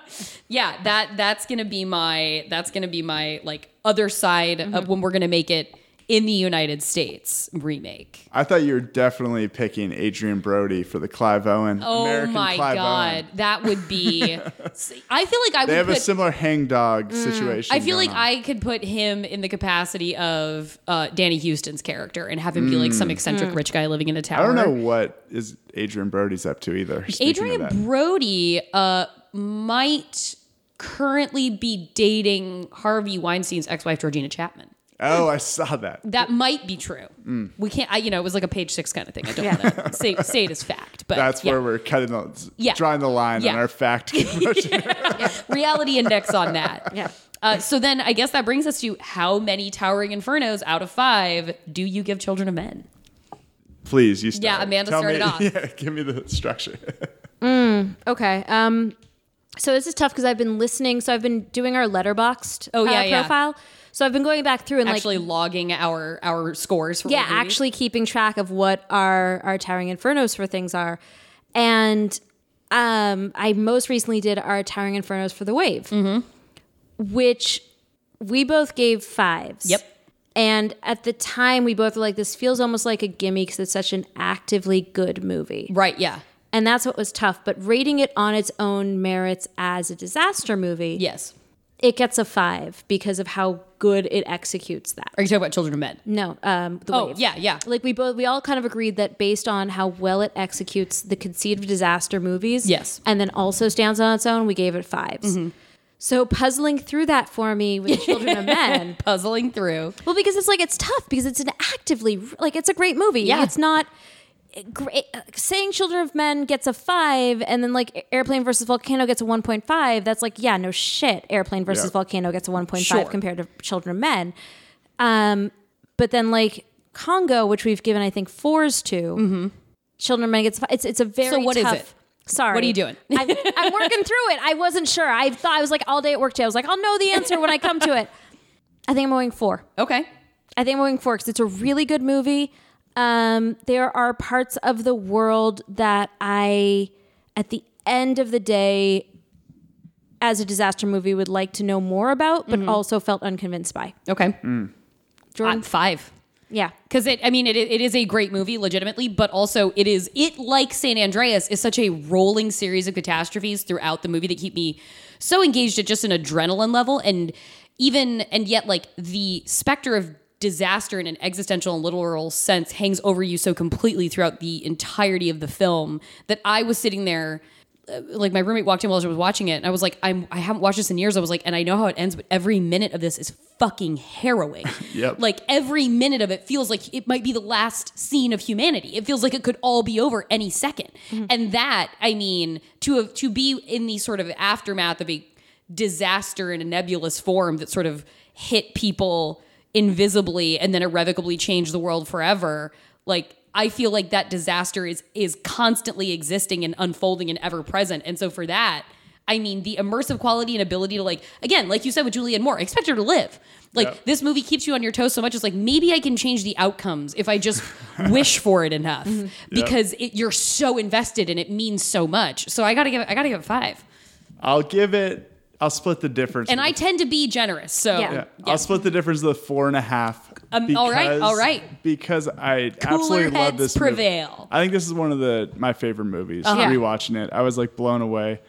yeah, that that's gonna be my that's gonna be my like other side of when we're gonna make it in the United States remake. I thought you were definitely picking Adrien Brody for the Clive Owen. Oh American my Clive god, Owen. that would be. I feel like I They would have put. a similar hangdog situation. I feel going like on. I could put him in the capacity of uh, Danny Huston's character and have him be like some eccentric rich guy living in a tower. Mm. I don't know what is Adrien Brody's up to either. Adrien. Brody uh, might currently be dating Harvey Weinstein's ex-wife Georgina Chapman. Oh, I saw that. That might be true. Mm. We can't. I, you know, it was like a page six kind of thing. I don't Yeah. want to say say it as fact, but That's yeah. where we're cutting the Yeah. drawing the line Yeah. on our fact promotion. reality index on that. Yeah. Uh, so then I guess that brings us to how many Towering Infernos out of five do you give Children of Men? Please, you start. Yeah, Amanda Tell started me, off. Yeah, give me the structure. Okay. Um, so this is tough because I've been listening. So I've been doing our Letterboxd Oh, yeah, uh, yeah. So I've been going back through and Actually like logging our our scores for yeah, all the movies. actually keeping track of what our our towering infernos for things are, and um, I most recently did our towering infernos for the wave, Mm-hmm. which we both gave fives. Yep. And at the time, we both were like, "This feels almost like a gimme because it's such an actively good movie." Right. Yeah. And that's what was tough. But rating it on its own merits as a disaster movie, Yes. It gets a five because of how good it executes that. Are you talking about Children of Men? No, um, the Oh, wave. yeah, yeah. Like we both, we all kind of agreed that based on how well it executes the conceit of disaster movies, Yes. and then also stands on its own, we gave it 5s So puzzling through that for me with Children of Men. Puzzling through. Well, because it's like it's tough because it's an actively like it's a great movie. Yeah. It's not great. Saying Children of Men gets a five, and then like Airplane versus Volcano gets a one point five. That's like yeah, no shit. Airplane versus Yeah. Volcano gets a one point five Sure. compared to Children of Men. Um, but then like Congo, which we've given I think fours to, Children of Men gets a five. It's it's a very Mm-hmm. So what is tough. it? Sorry, What are you doing? I'm, I'm working through it. I wasn't sure. I thought I was like all day at work today. I was like, I'll know the answer when I come to it. I think I'm going four. Okay. I think I'm going four because it's a really good movie. Um, there are parts of the world that I, at the end of the day, as a disaster movie, would like to know more about, but also felt unconvinced by. Okay. Jordan, Uh, five. yeah, Because it, I mean, it, it is a great movie, legitimately, but also it is, it like San Andreas is such a rolling series of catastrophes throughout the movie that keep me so engaged at just an adrenaline level. And even, and yet, like, the specter of disaster in an existential and literal sense hangs over you so completely throughout the entirety of the film that I was sitting there uh, like my roommate walked in while I was watching it, and I was like, I'm I haven't watched this in years. I was like, and I know how it ends, but every minute of this is fucking harrowing. Yep. Like every minute of it feels like it might be the last scene of humanity. It feels like it could all be over any 2nd mm-hmm. And that, I mean, to have, to be in the sort of aftermath of a disaster in a nebulous form that sort of hit people invisibly and then irrevocably change the world forever, like I feel like that disaster is is constantly existing and unfolding and ever present. And so for that, I mean the immersive quality and ability to like again, like you said with Julianne Moore, expect her to live. Like this movie keeps you on your toes so much. It's like maybe I can change the outcomes if I just wish for it enough mm-hmm. because it, you're so invested and it means so much. So I gotta give it, I gotta give it five. I'll give it. I'll split the difference. And I tend to be generous. So Yeah. Yeah, I'll split the difference of the four and a half. Um, all right, because- all right. Because I Cooler absolutely love heads this. movie. prevail. I think this is one of the my favorite movies. Uh-huh. Rewatching it, I was like blown away.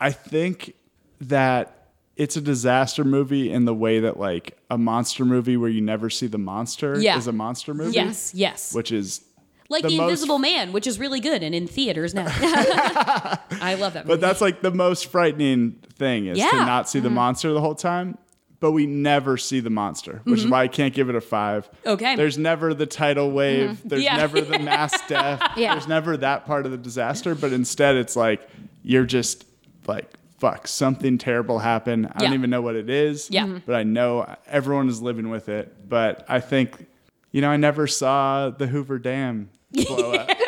I think that it's a disaster movie in the way that like a monster movie where you never see the monster Yeah. is a monster movie. yes, yes. Which is like the the, Invisible Man, which is really good and in theaters now. I love that movie. But that's like the most frightening thing is to Yeah. Mm-hmm. not see the monster the whole time. But we never see the monster, which is why I can't give it a five. Mm-hmm. Okay. There's never the tidal wave. There's Yeah. never the mass death. Yeah. There's never that part of the disaster. But instead, it's like you're just like, fuck, something terrible happened. I don't even know what it is. Yeah. But I know everyone is living with it. But I think, you know, I never saw the Hoover Dam blow up.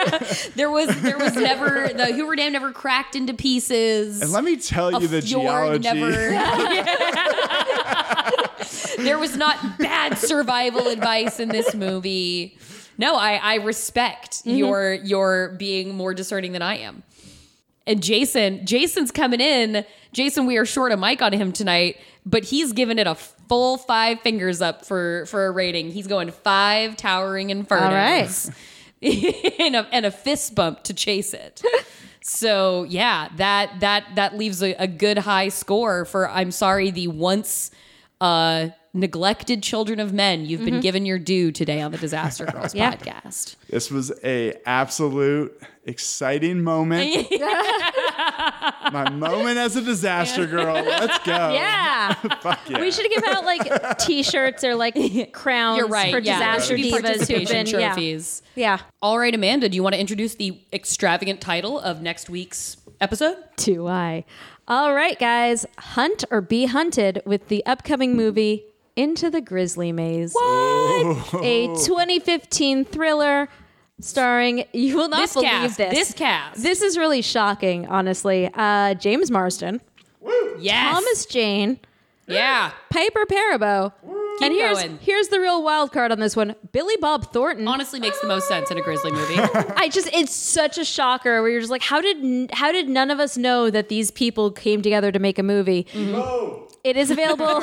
There was there was never the Hoover Dam never cracked into pieces. And let me tell you the geology. never. there was not bad survival advice in this movie. No, I, I respect Mm-hmm. your your being more discerning than I am. And Jason, Jason's coming in. Jason, we are short a mic on him tonight, but he's giving it a full five fingers up for for a rating. He's going five towering infernos. and, a, and a fist bump to chase it. so yeah, that that that leaves a, a good high score for I'm sorry, the once uh neglected children of men. You've been given your due today on the Disaster Girls Yeah. podcast. This was a absolute exciting moment. My moment as a disaster girl. Let's go. yeah. Fuck yeah. We should give out like T-shirts or like crowns You're right. for yeah, disaster there divas who've participation been yeah. trophies. yeah. All right, Amanda, do you want to introduce the extravagant title of next week's episode? Do I? All right, guys. Hunt or be hunted with the upcoming movie Into the Grizzly Maze. What? A 2015 thriller starring, you will not This believe cast, this. this cast. This is really shocking, honestly. Uh, James Marsden, Yes. Thomas Jane, Yeah. Piper Perabo. And here's going. here's the real wild card on this one. Billy Bob Thornton. Honestly makes the most sense in a Grizzly movie. I just it's such a shocker where you're just like how did how did none of us know that these people came together to make a movie? Mm-hmm. It is available.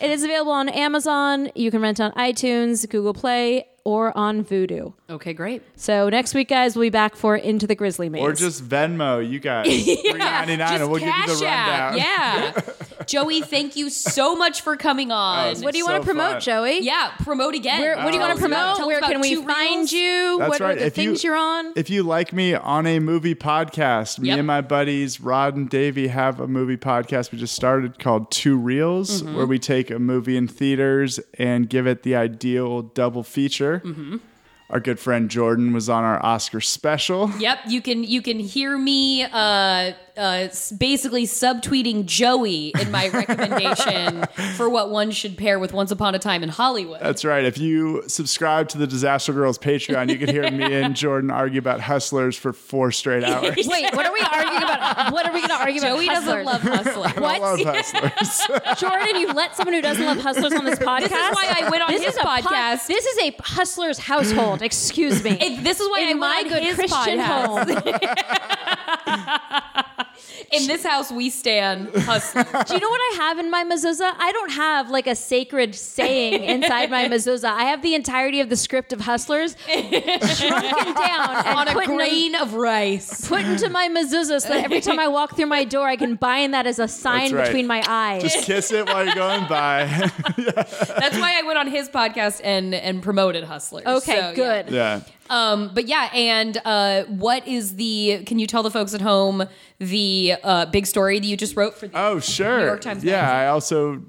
it is available on Amazon. You can rent on iTunes, Google Play, or on Vudu. okay, great. So next week, guys, we'll be back for Into the Grizzly Maze. or just Venmo, you guys. Three ninety nine, and we'll give you the Cash App. Yeah. Joey, thank you so much for coming on. What do you So want to promote, fun. Joey? yeah, promote again. Where, what do you Tell want us to about- promote? tell us Where about can we two find reels. you? That's what right. are the If you- things you, are on? If you like me on a movie podcast, me Yep. and my buddies Rod and Davey have a movie podcast we just started called Two Reels, Mm-hmm. where we take a movie in theaters and give it the ideal double feature. Mm-hmm. Our good friend Jordan was on our Oscar special. Yep, you can you can hear me uh, uh, s- basically subtweeting Joey in my recommendation for what one should pair with Once Upon a Time in Hollywood. That's right. If you subscribe to the Disaster Girls Patreon, you can hear me and Jordan argue about hustlers for four straight hours. Wait, what are we arguing about? What are we going to argue Joey about? doesn't Hustlers? love Hustler. I love hustlers. Jordan, you let someone who doesn't love hustlers on this podcast. This is why I went on This his is a po- podcast. this is a hustlers household. Excuse me. It- this is why In I went my on good his Christian podcast. home. In this house, we stand hustlers. Do you know what I have in my mezuzah? I don't have like a sacred saying inside my mezuzah. I have the entirety of the script of Hustlers shrunken down and on a put, in grain of rice. put into my mezuzah so that every time I walk through my door, I can bind that as a sign right. between my eyes. Just kiss it while you're going by. That's why I went on his podcast and and promoted Hustlers. okay, So, yeah. good. yeah. Um, but yeah, and uh, what is the? Can you tell the folks at home the uh, big story that you just wrote for the? Oh, sure. New York Times yeah, Magazine. I also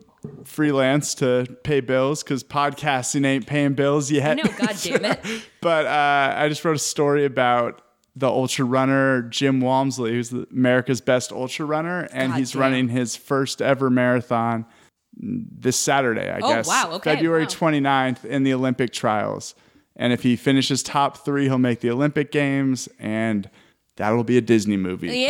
freelance to pay bills because podcasting ain't paying bills yet. No, god damn it. but uh, I just wrote a story about the ultra runner Jim Walmsley, who's the, America's best ultra runner, and God he's damn. running his first ever marathon this Saturday, I Oh, guess. wow, okay, February wow. 29th in the Olympic trials. And if he finishes top three, he'll make the Olympic Games, and that'll be a Disney movie.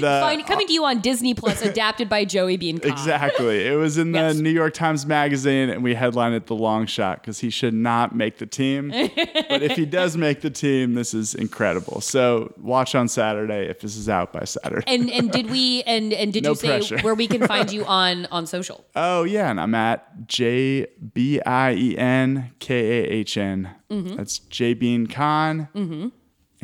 The- Find, coming to you on Disney Plus, adapted by Joey Bean. Cobb. Exactly. It was in the Yes. New York Times Magazine, and we headlined it the long shot because he should not make the team. but if he does make the team, this is incredible. So watch on Saturday if this is out by Saturday. And and did we and and did No you say pressure. where we can find you on on social? oh yeah, and I'm at J B I E N K A H N. Mm-hmm. That's J Bien-Kahn.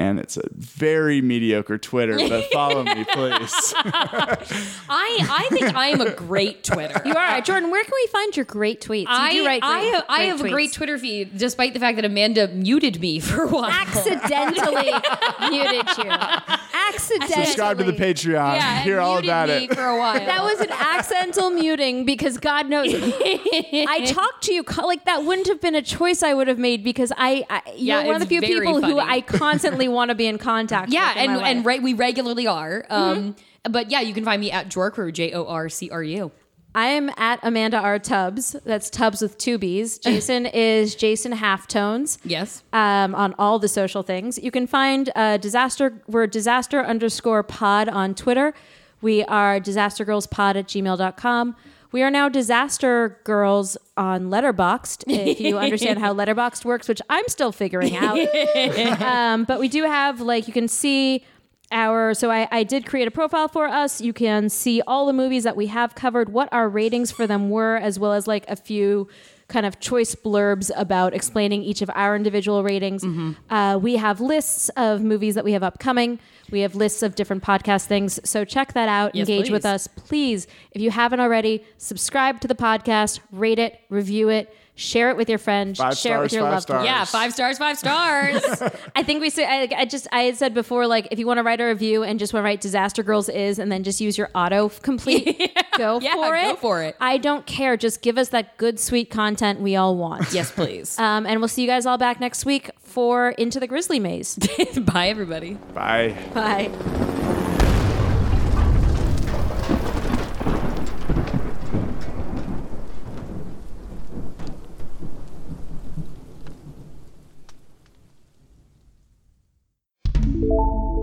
And it's a very mediocre Twitter, but follow me, please. I I think I am a great Twitter. You are right, Jordan. Where can we find your great tweets? You I, do write great, I have, I great have a great Twitter feed, despite the fact that Amanda muted me for a while. accidentally muted you. Accidentally. Subscribe to the Patreon. Yeah, Hear all muted about me it. for a while. That was an accidental muting because God knows I talked to you like that wouldn't have been a choice I would have made because I, I you're Yeah, one of the few very people who. I constantly want to be in contact yeah, with. and and right, we regularly are. Um, but yeah, you can find me at Jorcru, J O R C R U. I am at Amanda R Tubbs. That's Tubbs with two B's. Jason is Jason Halftones. Yes. um, on all the social things. You can find uh, disaster. We're disaster underscore pod on Twitter. We are disastergirlspod at gmail.com. We are now disaster girls on Letterboxd. If you understand how Letterboxd works, which I'm still figuring out. um, but we do have like you can see our so I, I did create a profile for us you can see all the movies that we have covered what our ratings for them were as well as like a few kind of choice blurbs about explaining each of our individual ratings. Uh, we have lists of movies that we have upcoming. We have lists of different podcast things. So check that out. Yes, engage with us. Please if you haven't already subscribe to the podcast rate it review it share it with your friends Five share it with your loved ones. Yeah, five stars, five stars. I think we say I, I just I had said before like if you want to write a review and just want to write disaster girls is and then just use your auto complete go Yeah, for it. go for it. I don't care just give us that good sweet content we all want yes, please. um, and we'll see you guys all back next week for into the grizzly maze Bye, everybody. Bye. bye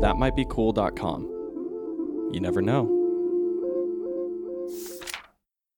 That might be cool.com. You never know.